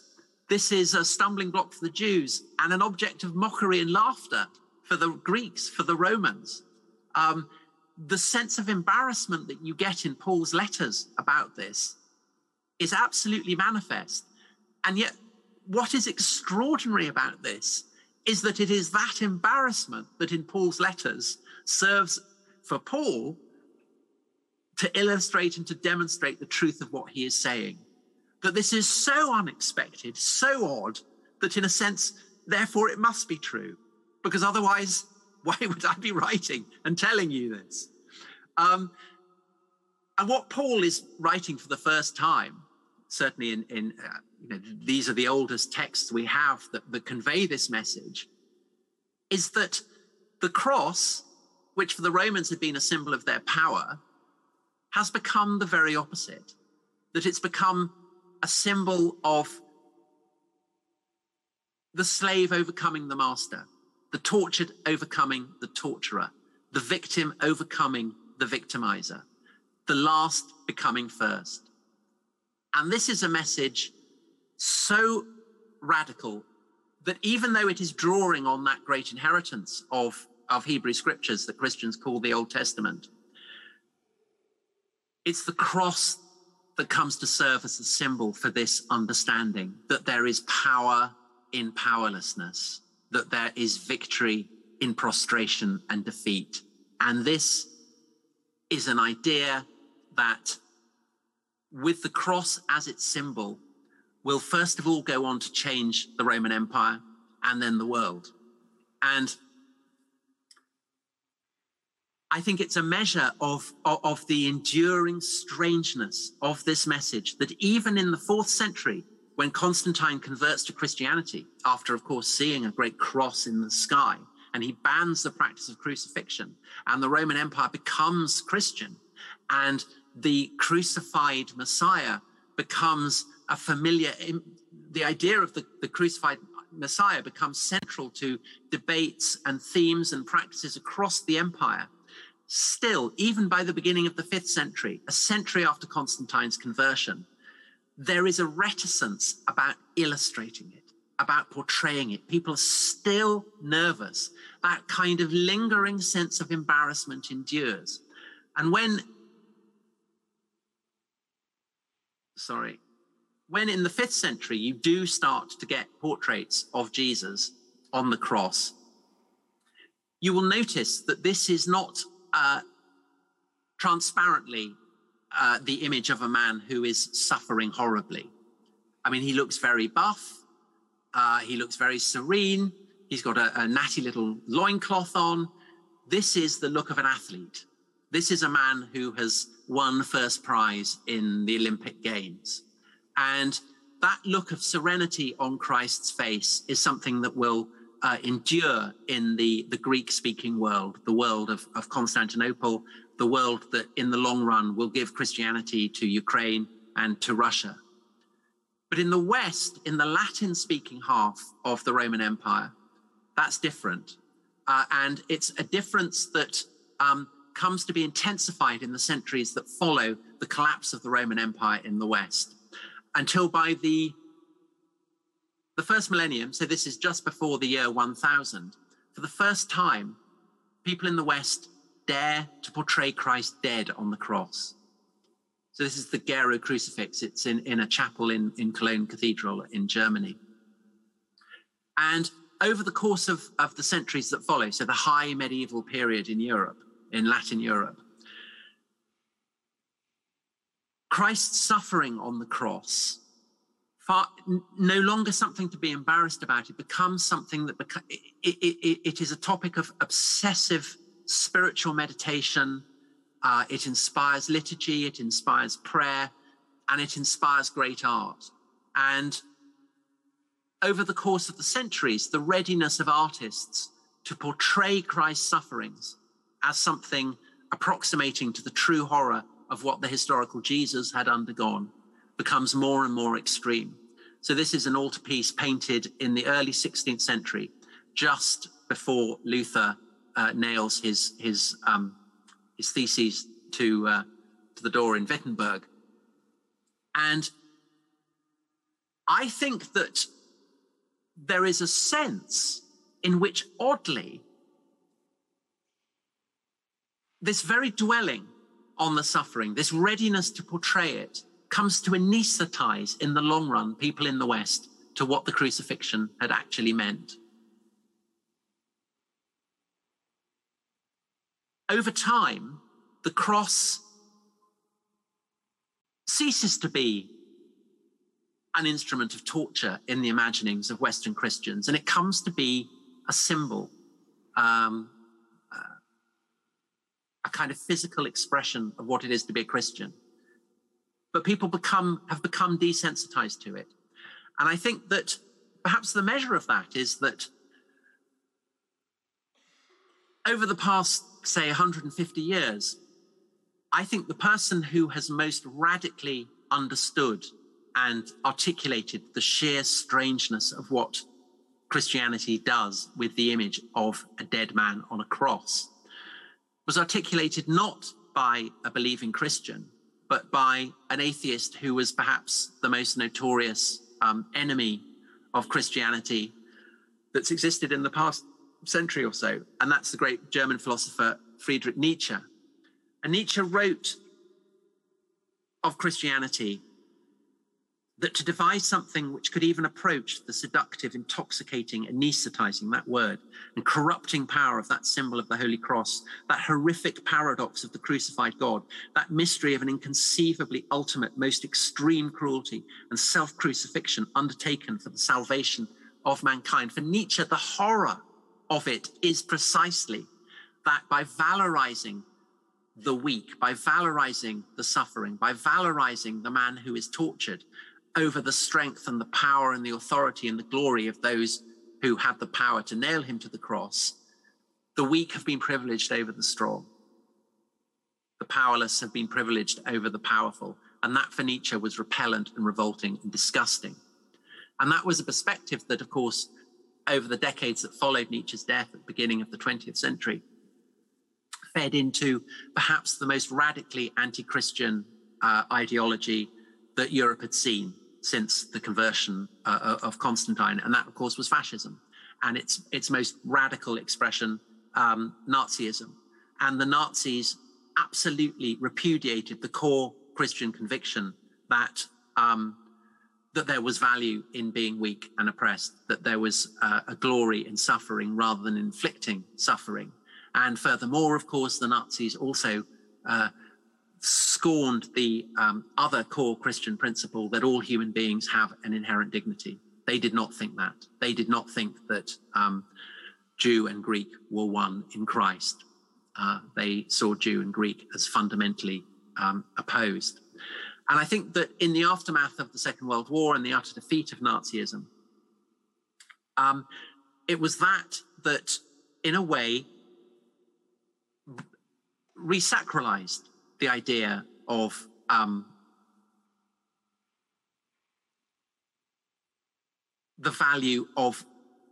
this is a stumbling block for the Jews and an object of mockery and laughter for the Greeks, for the Romans. Um, the sense of embarrassment that you get in Paul's letters about this is absolutely manifest. And yet, what is extraordinary about this is that it is that embarrassment that in Paul's letters serves for Paul to illustrate and to demonstrate the truth of what he is saying. That this is so unexpected, so odd, that in a sense, therefore, it must be true. Because otherwise, why would I be writing and telling you this? Um, and what Paul is writing for the first time, certainly in, in uh, you know, these are the oldest texts we have that, that convey this message, is that the cross, which for the Romans had been a symbol of their power, has become the very opposite. That it's become a symbol of the slave overcoming the master, the tortured overcoming the torturer, the victim overcoming the victimizer, the last becoming first. And this is a message so radical that even though it is drawing on that great inheritance of, of Hebrew scriptures that Christians call the Old Testament, it's the cross that comes to serve as a symbol for this understanding that there is power in powerlessness, that there is victory in prostration and defeat. And this is an idea that, with the cross as its symbol, will first of all go on to change the Roman Empire and then the world. And I think it's a measure of, of, of, the enduring strangeness of this message that even in the fourth century, when Constantine converts to Christianity, after, of course, seeing a great cross in the sky, and he bans the practice of crucifixion, and the Roman Empire becomes Christian, and the crucified Messiah becomes a familiar, the idea of the, the crucified Messiah becomes central to debates and themes and practices across the empire. Still, even by the beginning of the fifth century, a century after Constantine's conversion, there is a reticence about illustrating it, about portraying it. People are still nervous. That kind of lingering sense of embarrassment endures. And when, sorry, when in the fifth century you do start to get portraits of Jesus on the cross, you will notice that this is not uh, transparently uh, the image of a man who is suffering horribly. I mean, he looks very buff, uh, he looks very serene, he's got a, a natty little loincloth on. This is the look of an athlete. This is a man who has won first prize in the Olympic Games. And that look of serenity on Christ's face is something that will uh, endure in the, the Greek speaking world, the world of, of Constantinople, the world that in the long run will give Christianity to Ukraine and to Russia. But in the West, in the Latin speaking half of the Roman Empire, that's different. Uh, and it's a difference that um, comes to be intensified in the centuries that follow the collapse of the Roman Empire in the West until by the the first millennium, so this is just before the year 1000, for the first time, people in the West dare to portray Christ dead on the cross. So this is the Gero crucifix. It's in, in a chapel in, in Cologne Cathedral in Germany. And over the course of, of the centuries that follow, so the high medieval period in Europe, in Latin Europe, Christ's suffering on the cross, far, no longer something to be embarrassed about, it becomes something that beca- it, it, it is a topic of obsessive spiritual meditation. Uh, it inspires liturgy, it inspires prayer, and it inspires great art. And over the course of the centuries, the readiness of artists to portray Christ's sufferings as something approximating to the true horror of what the historical Jesus had undergone becomes more and more extreme. So this is an altarpiece painted in the early 16th century, just before Luther uh, nails his his um, his theses to uh, to the door in Wittenberg. And I think that there is a sense in which, oddly, this very dwelling on the suffering, this readiness to portray it, comes to anesthetize in the long run people in the West to what the crucifixion had actually meant. Over time, the cross ceases to be an instrument of torture in the imaginings of Western Christians, and it comes to be a symbol, um, a kind of physical expression of what it is to be a Christian. But people become have become desensitized to it, and I think that perhaps the measure of that is that over the past, say, 150 years, I think the person who has most radically understood and articulated the sheer strangeness of what Christianity does with the image of a dead man on a cross was articulated not by a believing Christian, but by an atheist who was perhaps the most notorious um, enemy of Christianity that's existed in the past century or so. And that's the great German philosopher Friedrich Nietzsche. And Nietzsche wrote of Christianity that to devise something which could even approach the seductive, intoxicating, anesthetizing, that word, and corrupting power of that symbol of the Holy Cross, that horrific paradox of the crucified God, that mystery of an inconceivably ultimate, most extreme cruelty and self crucifixion undertaken for the salvation of mankind. For Nietzsche, the horror of it is precisely that by valorizing the weak, by valorizing the suffering, by valorizing the man who is tortured over the strength and the power and the authority and the glory of those who had the power to nail him to the cross, the weak have been privileged over the strong. The powerless have been privileged over the powerful. And that for Nietzsche was repellent and revolting and disgusting. And that was a perspective that, of course, over the decades that followed Nietzsche's death at the beginning of the 20th century, fed into perhaps the most radically anti Christian uh, ideology that Europe had seen since the conversion uh, uh, of Constantine, and that, of course, was fascism, and its its most radical expression, um, Nazism. And the Nazis absolutely repudiated the core Christian conviction that um, that there was value in being weak and oppressed, that there was uh, a glory in suffering rather than inflicting suffering. And furthermore, of course, the Nazis also uh, scorned the um, other core Christian principle that all human beings have an inherent dignity. They did not think that. They did not think that um, Jew and Greek were one in Christ. Uh, they saw Jew and Greek as fundamentally um, opposed. And I think that in the aftermath of the Second World War and the utter defeat of Nazism, um, it was that that, in a way, resacralized the idea of um, the value of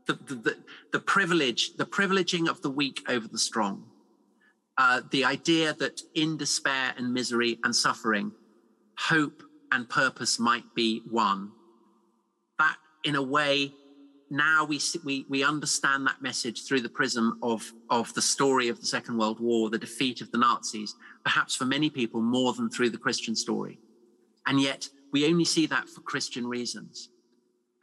the, the, the, privilege, the privileging of the weak over the strong. Uh, the idea that in despair and misery and suffering, hope and purpose might be won. That, in a way, now we, we, we understand that message through the prism of, of the story of the Second World War, the defeat of the Nazis, perhaps for many people more than through the Christian story. And yet we only see that for Christian reasons.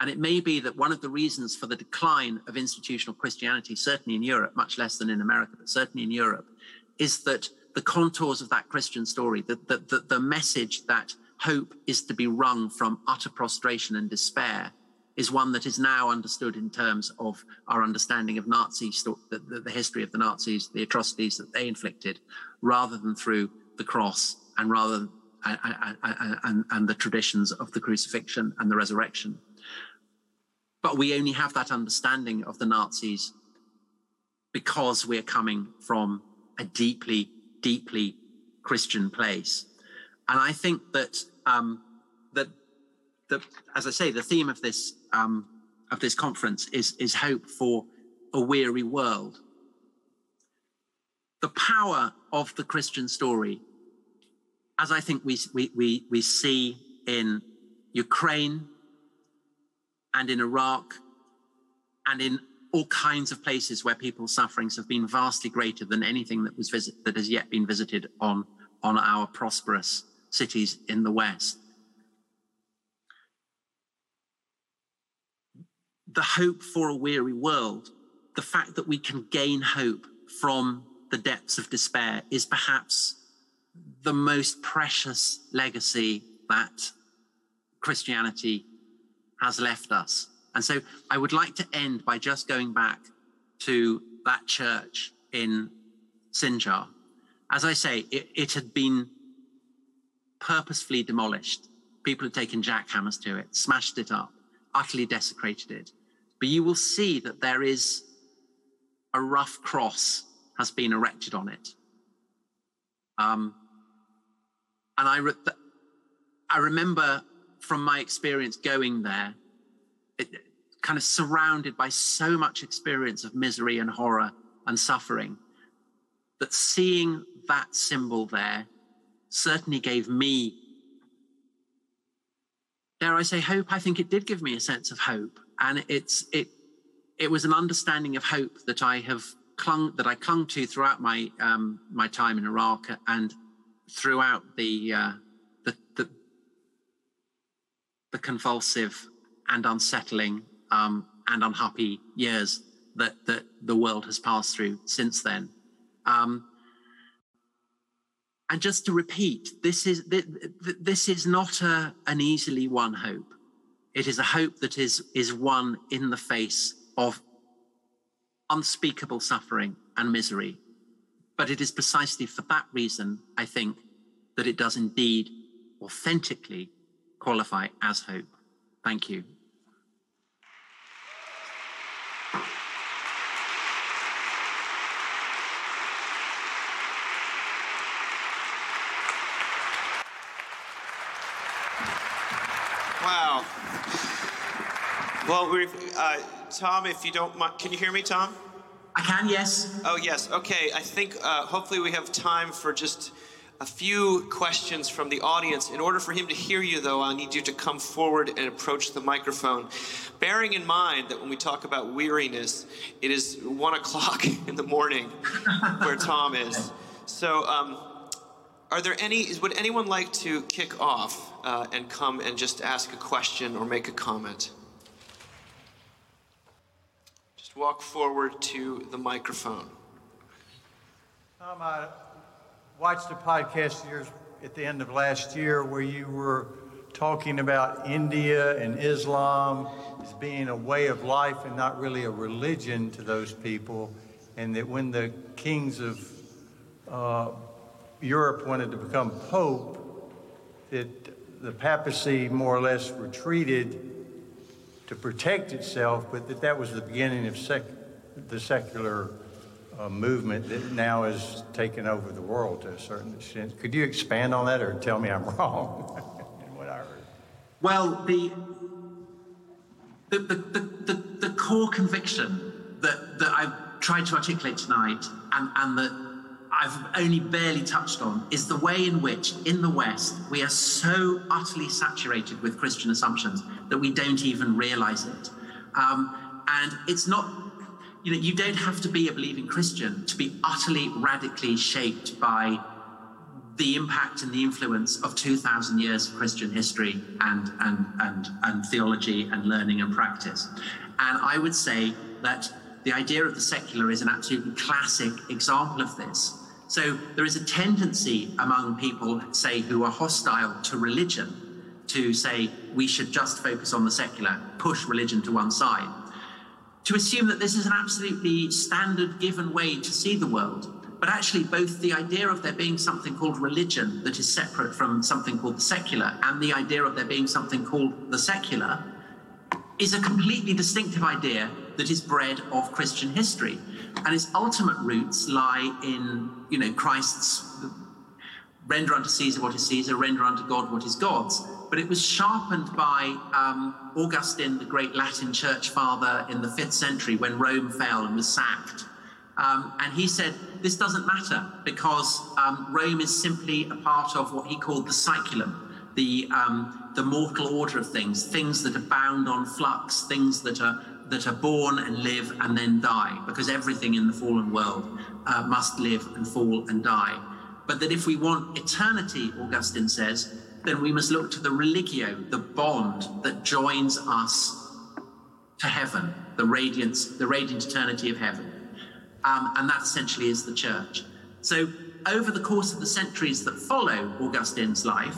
And it may be that one of the reasons for the decline of institutional Christianity, certainly in Europe, much less than in America, but certainly in Europe, is that the contours of that Christian story, the, the, the, the message that hope is to be wrung from utter prostration and despair, is one that is now understood in terms of our understanding of Nazi the, the, the, history of the Nazis, the atrocities that they inflicted, rather than through the cross and rather and, and, and the traditions of the crucifixion and the resurrection. But we only have that understanding of the Nazis because we're coming from a deeply, deeply Christian place. And I think that um, that as I say, the theme of this um, of this conference is is hope for a weary world. The power of the Christian story, as I think we we we, we see in Ukraine and in Iraq and in all kinds of places where people's sufferings have been vastly greater than anything that was visit, that has yet been visited on on our prosperous cities in the West. The hope for a weary world, the fact that we can gain hope from the depths of despair, is perhaps the most precious legacy that Christianity has left us. And so I would like to end by just going back to that church in Sinjar. As I say, it, it had been purposefully demolished. People had taken jackhammers to it, smashed it up, utterly desecrated it. But you will see that there is a rough cross has been erected on it. Um, and I, re- I remember from my experience going there, it, kind of surrounded by so much experience of misery and horror and suffering, that seeing that symbol there certainly gave me, dare I say, hope. I think it did give me a sense of hope, and it's it it was an understanding of hope that I have clung that I clung to throughout my um, my time in Iraq and throughout the, uh, the the the convulsive and unsettling um, and unhappy years that that the world has passed through since then. Um, and just to repeat, this is this is not a, an easily won hope. It is a hope that is is won in the face of unspeakable suffering and misery. But it is precisely for that reason, I think, that it does indeed authentically qualify as hope. Thank you. Well, we uh, Tom, if you don't mind, can you hear me, Tom? I can, yes. Oh, yes. Okay. I think uh, hopefully we have time for just a few questions from the audience. In order for him to hear you, though, I need you to come forward and approach the microphone. Bearing in mind that when we talk about weariness, it is one o'clock in the morning where Tom is. So, um, are there any, would anyone like to kick off uh, and come and just ask a question or make a comment? Walk forward to the microphone. Tom, I watched a podcast yours at the end of last year where you were talking about India and Islam as being a way of life and not really a religion to those people, and that when the kings of uh, Europe wanted to become pope, that the papacy more or less retreated to protect itself, but that that was the beginning of sec- the secular uh, movement that now has taken over the world to a certain extent. Could you expand on that or tell me I'm wrong in what I heard? Well, the, the, the, the, the, the core conviction that, that I've tried to articulate tonight and, and that I've only barely touched on is the way in which, in the West, we are so utterly saturated with Christian assumptions that we don't even realize it. Um, and it's not, you know, you don't have to be a believing Christian to be utterly radically shaped by the impact and the influence of 2,000 years of Christian history and, and, and, and theology and learning and practice. And I would say that the idea of the secular is an absolutely classic example of this. So there is a tendency among people, say, who are hostile to religion to say we should just focus on the secular, push religion to one side, to assume that this is an absolutely standard given way to see the world. But actually, both the idea of there being something called religion that is separate from something called the secular, and the idea of there being something called the secular, is a completely distinctive idea that is bred of Christian history. And its ultimate roots lie in, you know, Christ's render unto Caesar what is Caesar, render unto God what is God's. But it was sharpened by um, Augustine, the great Latin church father in the fifth century when Rome fell and was sacked. Um, and he said, this doesn't matter because um, Rome is simply a part of what he called the saeculum, the, um, the mortal order of things, things that are bound on flux, things that are, that are born and live and then die, because everything in the fallen world uh, must live and fall and die. But that if we want eternity, Augustine says, then we must look to the religio, the bond that joins us to heaven, the radiance, the radiant eternity of heaven. Um, and that essentially is the church. So, over the course of the centuries that follow Augustine's life,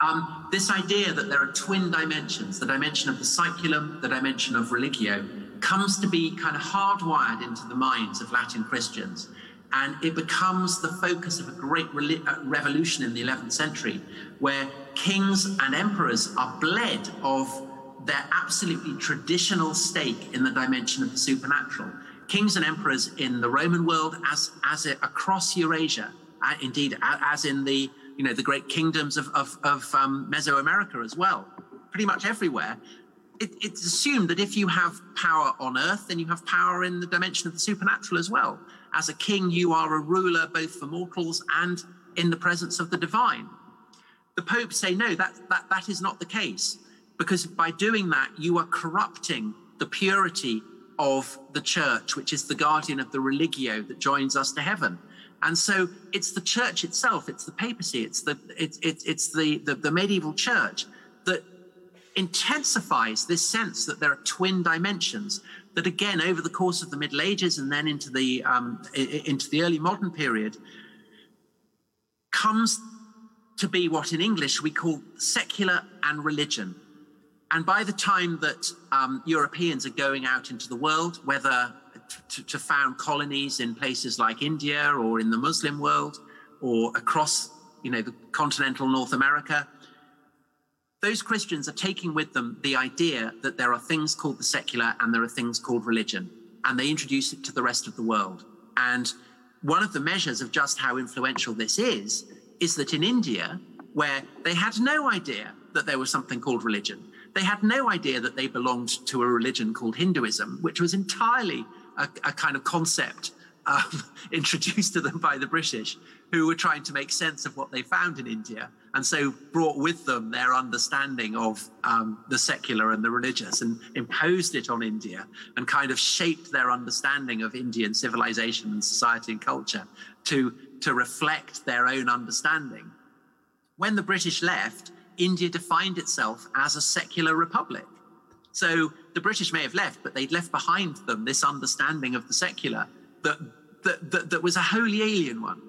um, this idea that there are twin dimensions, the dimension of the saeculum, the dimension of religio, comes to be kind of hardwired into the minds of Latin Christians. And it becomes the focus of a great uh, revolution in the 11th century, where kings and emperors are bled of their absolutely traditional stake in the dimension of the supernatural. Kings and emperors in the Roman world, as, as across Eurasia, uh, indeed, as in the you know the great kingdoms of, of, of um, Mesoamerica as well, pretty much everywhere. It, it's assumed that if you have power on earth, then you have power in the dimension of the supernatural as well. As a king, you are a ruler both for mortals and in the presence of the divine. The popes say no, that, that, that is not the case, because by doing that, you are corrupting the purity of the church, which is the guardian of the religio that joins us to heaven. And so it's the church itself, it's the papacy, it's the it's it's, the, the the medieval church that intensifies this sense that there are twin dimensions that again over the course of the middle ages and then into the um, into the early modern period comes to be what in english we call secular and religion. And by the time that um, europeans are going out into the world whether to, to found colonies in places like India or in the Muslim world or across, you know, the continental North America. Those Christians are taking with them the idea that there are things called the secular and there are things called religion, and they introduce it to the rest of the world. And one of the measures of just how influential this is, is that in India, where they had no idea that there was something called religion, they had no idea that they belonged to a religion called Hinduism, which was entirely a, a kind of concept um, introduced to them by the British, who were trying to make sense of what they found in India, and so brought with them their understanding of um, the secular and the religious, and imposed it on India, and kind of shaped their understanding of Indian civilization and society and culture to to reflect their own understanding. When the British left, India defined itself as a secular republic. So the British may have left, but they'd left behind them this understanding of the secular that that, that, that was a wholly alien one.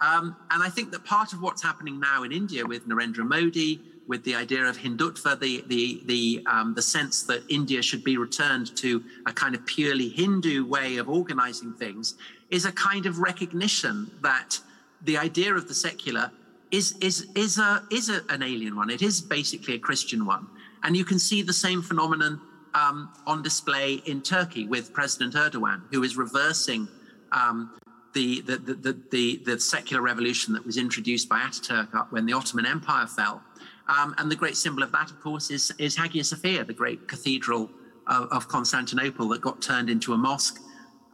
Um, and I think that part of what's happening now in India with Narendra Modi, with the idea of Hindutva, the the the um, the sense that India should be returned to a kind of purely Hindu way of organizing things, is a kind of recognition that the idea of the secular is is is a is a, an alien one. It is basically a Christian one. And you can see the same phenomenon um, on display in Turkey with President Erdogan, who is reversing um, the, the, the, the, the, secular revolution that was introduced by Ataturk when the Ottoman Empire fell. Um, and the great symbol of that, of course, is, is Hagia Sophia, the great cathedral of, of Constantinople that got turned into a mosque,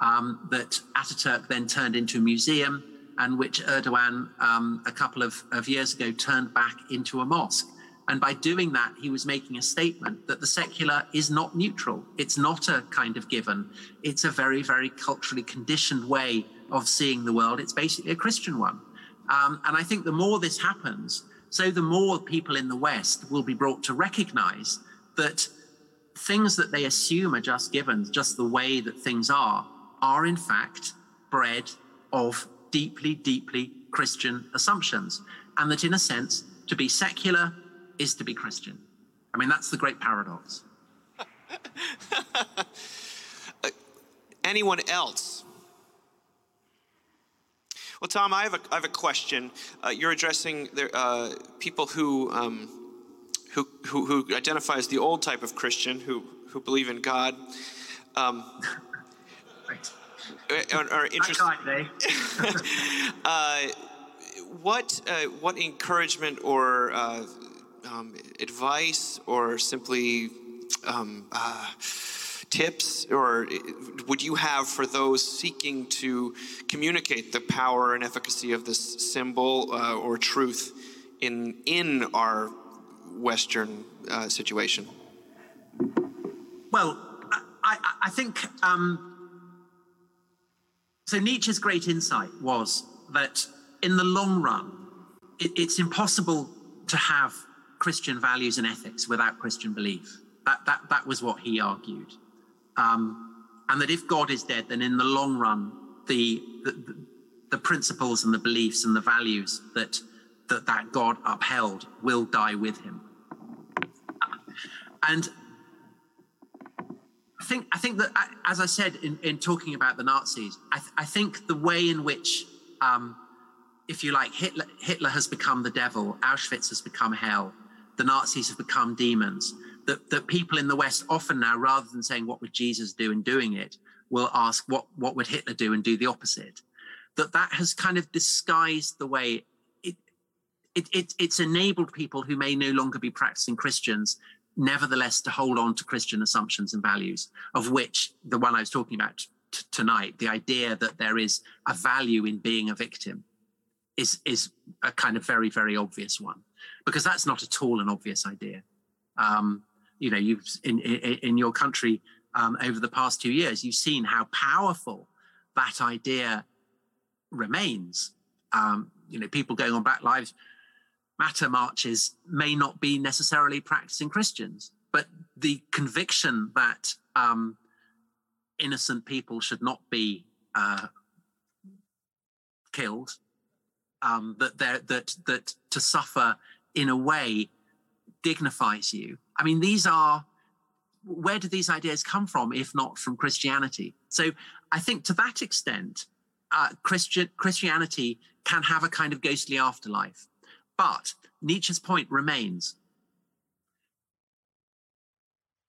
um, that Ataturk then turned into a museum, and which Erdogan, um, a couple of, of years ago, turned back into a mosque. And by doing that, he was making a statement that the secular is not neutral. It's not a kind of given. It's a very, very culturally conditioned way of seeing the world. It's basically a Christian one. Um, and I think the more this happens, so the more people in the West will be brought to recognize that things that they assume are just given, just the way that things are, are in fact bred of deeply, deeply Christian assumptions. And that in a sense, to be secular is to be Christian. I mean, that's the great paradox. uh, anyone else? Well, Tom, I have a, I have a question. Uh, you're addressing the, uh, people who, um, who, who, who, identify as the old type of Christian, who, who believe in God. Um, right. Are, are interested. uh, what uh, what encouragement or uh, um, advice or simply um, uh, tips or would you have for those seeking to communicate the power and efficacy of this symbol uh, or truth in in our Western uh, situation? Well, I, I think um, so. Nietzsche's great insight was that in the long run, it, it's impossible to have Christian values and ethics without Christian belief. That, that, that was what he argued. Um, and that if God is dead, then in the long run, the, the, the principles and the beliefs and the values that, that that God upheld will die with him. And I think I think that as I said in, in talking about the Nazis, I, th- I think the way in which, um, if you like, Hitler, Hitler has become the devil, Auschwitz has become hell, the Nazis have become demons. That that people in the West often now, rather than saying what would Jesus do in doing it, will ask what what would Hitler do and do the opposite. That that has kind of disguised the way it, it, it it's enabled people who may no longer be practicing Christians nevertheless to hold on to Christian assumptions and values, of which the one I was talking about t- tonight, the idea that there is a value in being a victim, is is a kind of very very obvious one, because that's not at all an obvious idea. Um, you know, you've in in, in your country um, over the past two years, you've seen how powerful that idea remains. Um, you know, people going on Black Lives Matter marches may not be necessarily practicing Christians, but the conviction that um, innocent people should not be uh, killed, um, that that that to suffer in a way dignifies you. I mean, these are where do these ideas come from, if not from Christianity? So I think to that extent, uh, Christian Christianity can have a kind of ghostly afterlife. But Nietzsche's point remains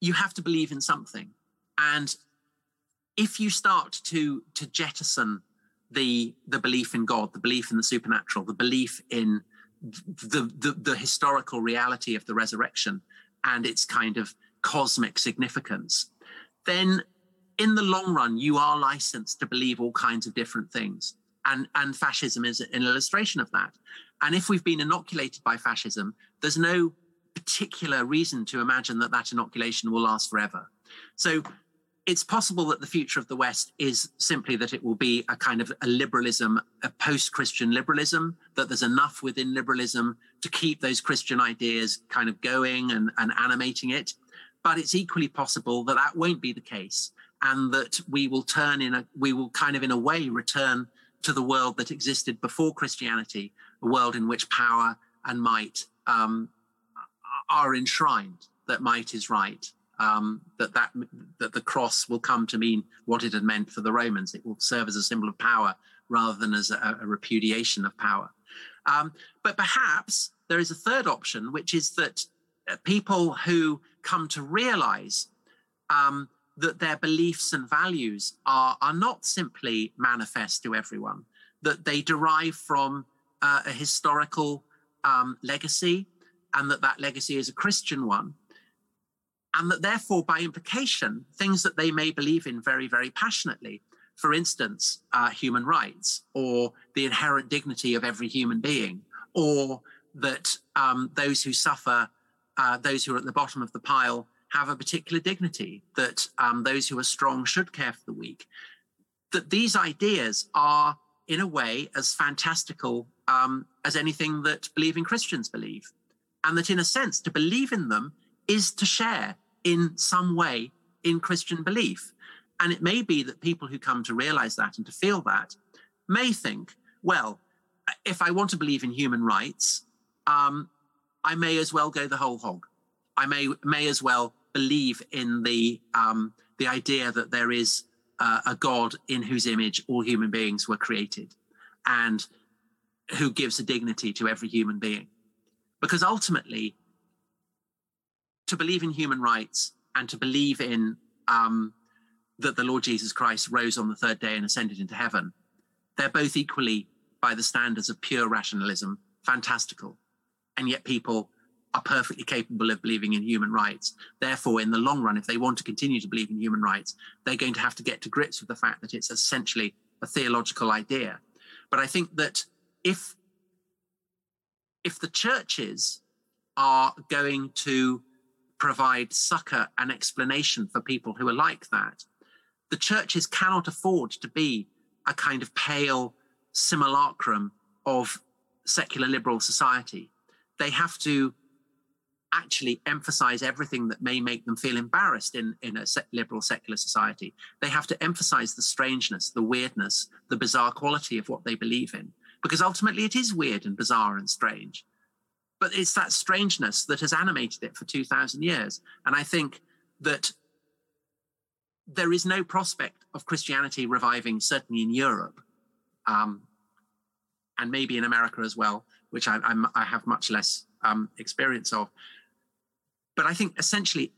you have to believe in something. And if you start to, to jettison the, the belief in God, the belief in the supernatural, the belief in the, the, the historical reality of the resurrection and its kind of cosmic significance, then in the long run, you are licensed to believe all kinds of different things. And, and fascism is an illustration of that. And if we've been inoculated by fascism, there's no particular reason to imagine that that inoculation will last forever. So it's possible that the future of the West is simply that it will be a kind of a liberalism, a post Christian liberalism, that there's enough within liberalism to keep those Christian ideas kind of going and, and animating it. But it's equally possible that that won't be the case and that we will turn in a, we will kind of in a way return to the world that existed before Christianity, a world in which power and might um, are enshrined, that might is right, um, that, that, that the cross will come to mean what it had meant for the Romans. It will serve as a symbol of power rather than as a, a repudiation of power. Um, but perhaps there is a third option, which is that uh, people who come to realize um, that their beliefs and values are, are not simply manifest to everyone, that they derive from uh, a historical um, legacy, and that that legacy is a Christian one. And that therefore, by implication, things that they may believe in very, very passionately, for instance, uh, human rights or the inherent dignity of every human being, or that um, those who suffer, uh, those who are at the bottom of the pile, have a particular dignity, that um, those who are strong should care for the weak. That these ideas are, in a way, as fantastical um, as anything that believing Christians believe. And that, in a sense, to believe in them is to share in some way in Christian belief. And it may be that people who come to realize that and to feel that may think, well, if I want to believe in human rights, um, I may as well go the whole hog. I may may as well believe in the um, the idea that there is uh, a God in whose image all human beings were created, and who gives a dignity to every human being. Because ultimately, to believe in human rights and to believe in um, that the Lord Jesus Christ rose on the third day and ascended into heaven, they're both equally by the standards of pure rationalism fantastical. And yet people are perfectly capable of believing in human rights. Therefore, in the long run, if they want to continue to believe in human rights, they're going to have to get to grips with the fact that it's essentially a theological idea. But I think that if if the churches are going to provide succor and explanation for people who are like that, the churches cannot afford to be a kind of pale simulacrum of secular liberal society. They have to actually emphasize everything that may make them feel embarrassed in, in a liberal secular society. They have to emphasize the strangeness, the weirdness, the bizarre quality of what they believe in, because ultimately it is weird and bizarre and strange. But it's that strangeness that has animated it for 2,000 years. And I think that there is no prospect of Christianity reviving, certainly in Europe, um, and maybe in America as well, which I, i have much less um, experience of. But I think essentially,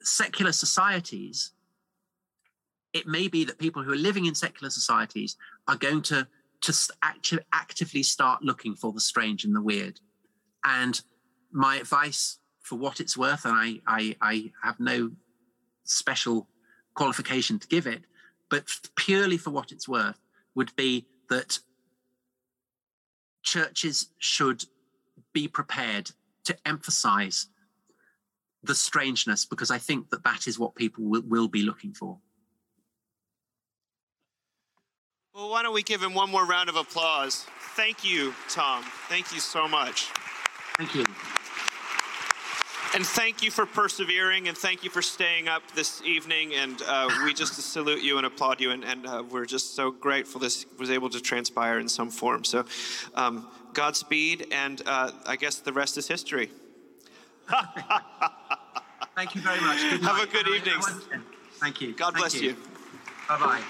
secular societies, it may be that people who are living in secular societies are going to, to acti- actively start looking for the strange and the weird. And my advice, for what it's worth, and I, I, I have no special qualification to give it, but purely for what it's worth, would be that churches should be prepared to emphasize the strangeness because I think that that is what people will, will be looking for. Well, why don't we give him one more round of applause? Thank you, Tom. Thank you so much. Thank you. And thank you for persevering and thank you for staying up this evening. And uh, we just salute you and applaud you. And, and uh, we're just so grateful this was able to transpire in some form. So, um, Godspeed. And uh, I guess the rest is history. Thank you very much. Have a good evening. Thank you. God Thank bless you. you. Bye bye.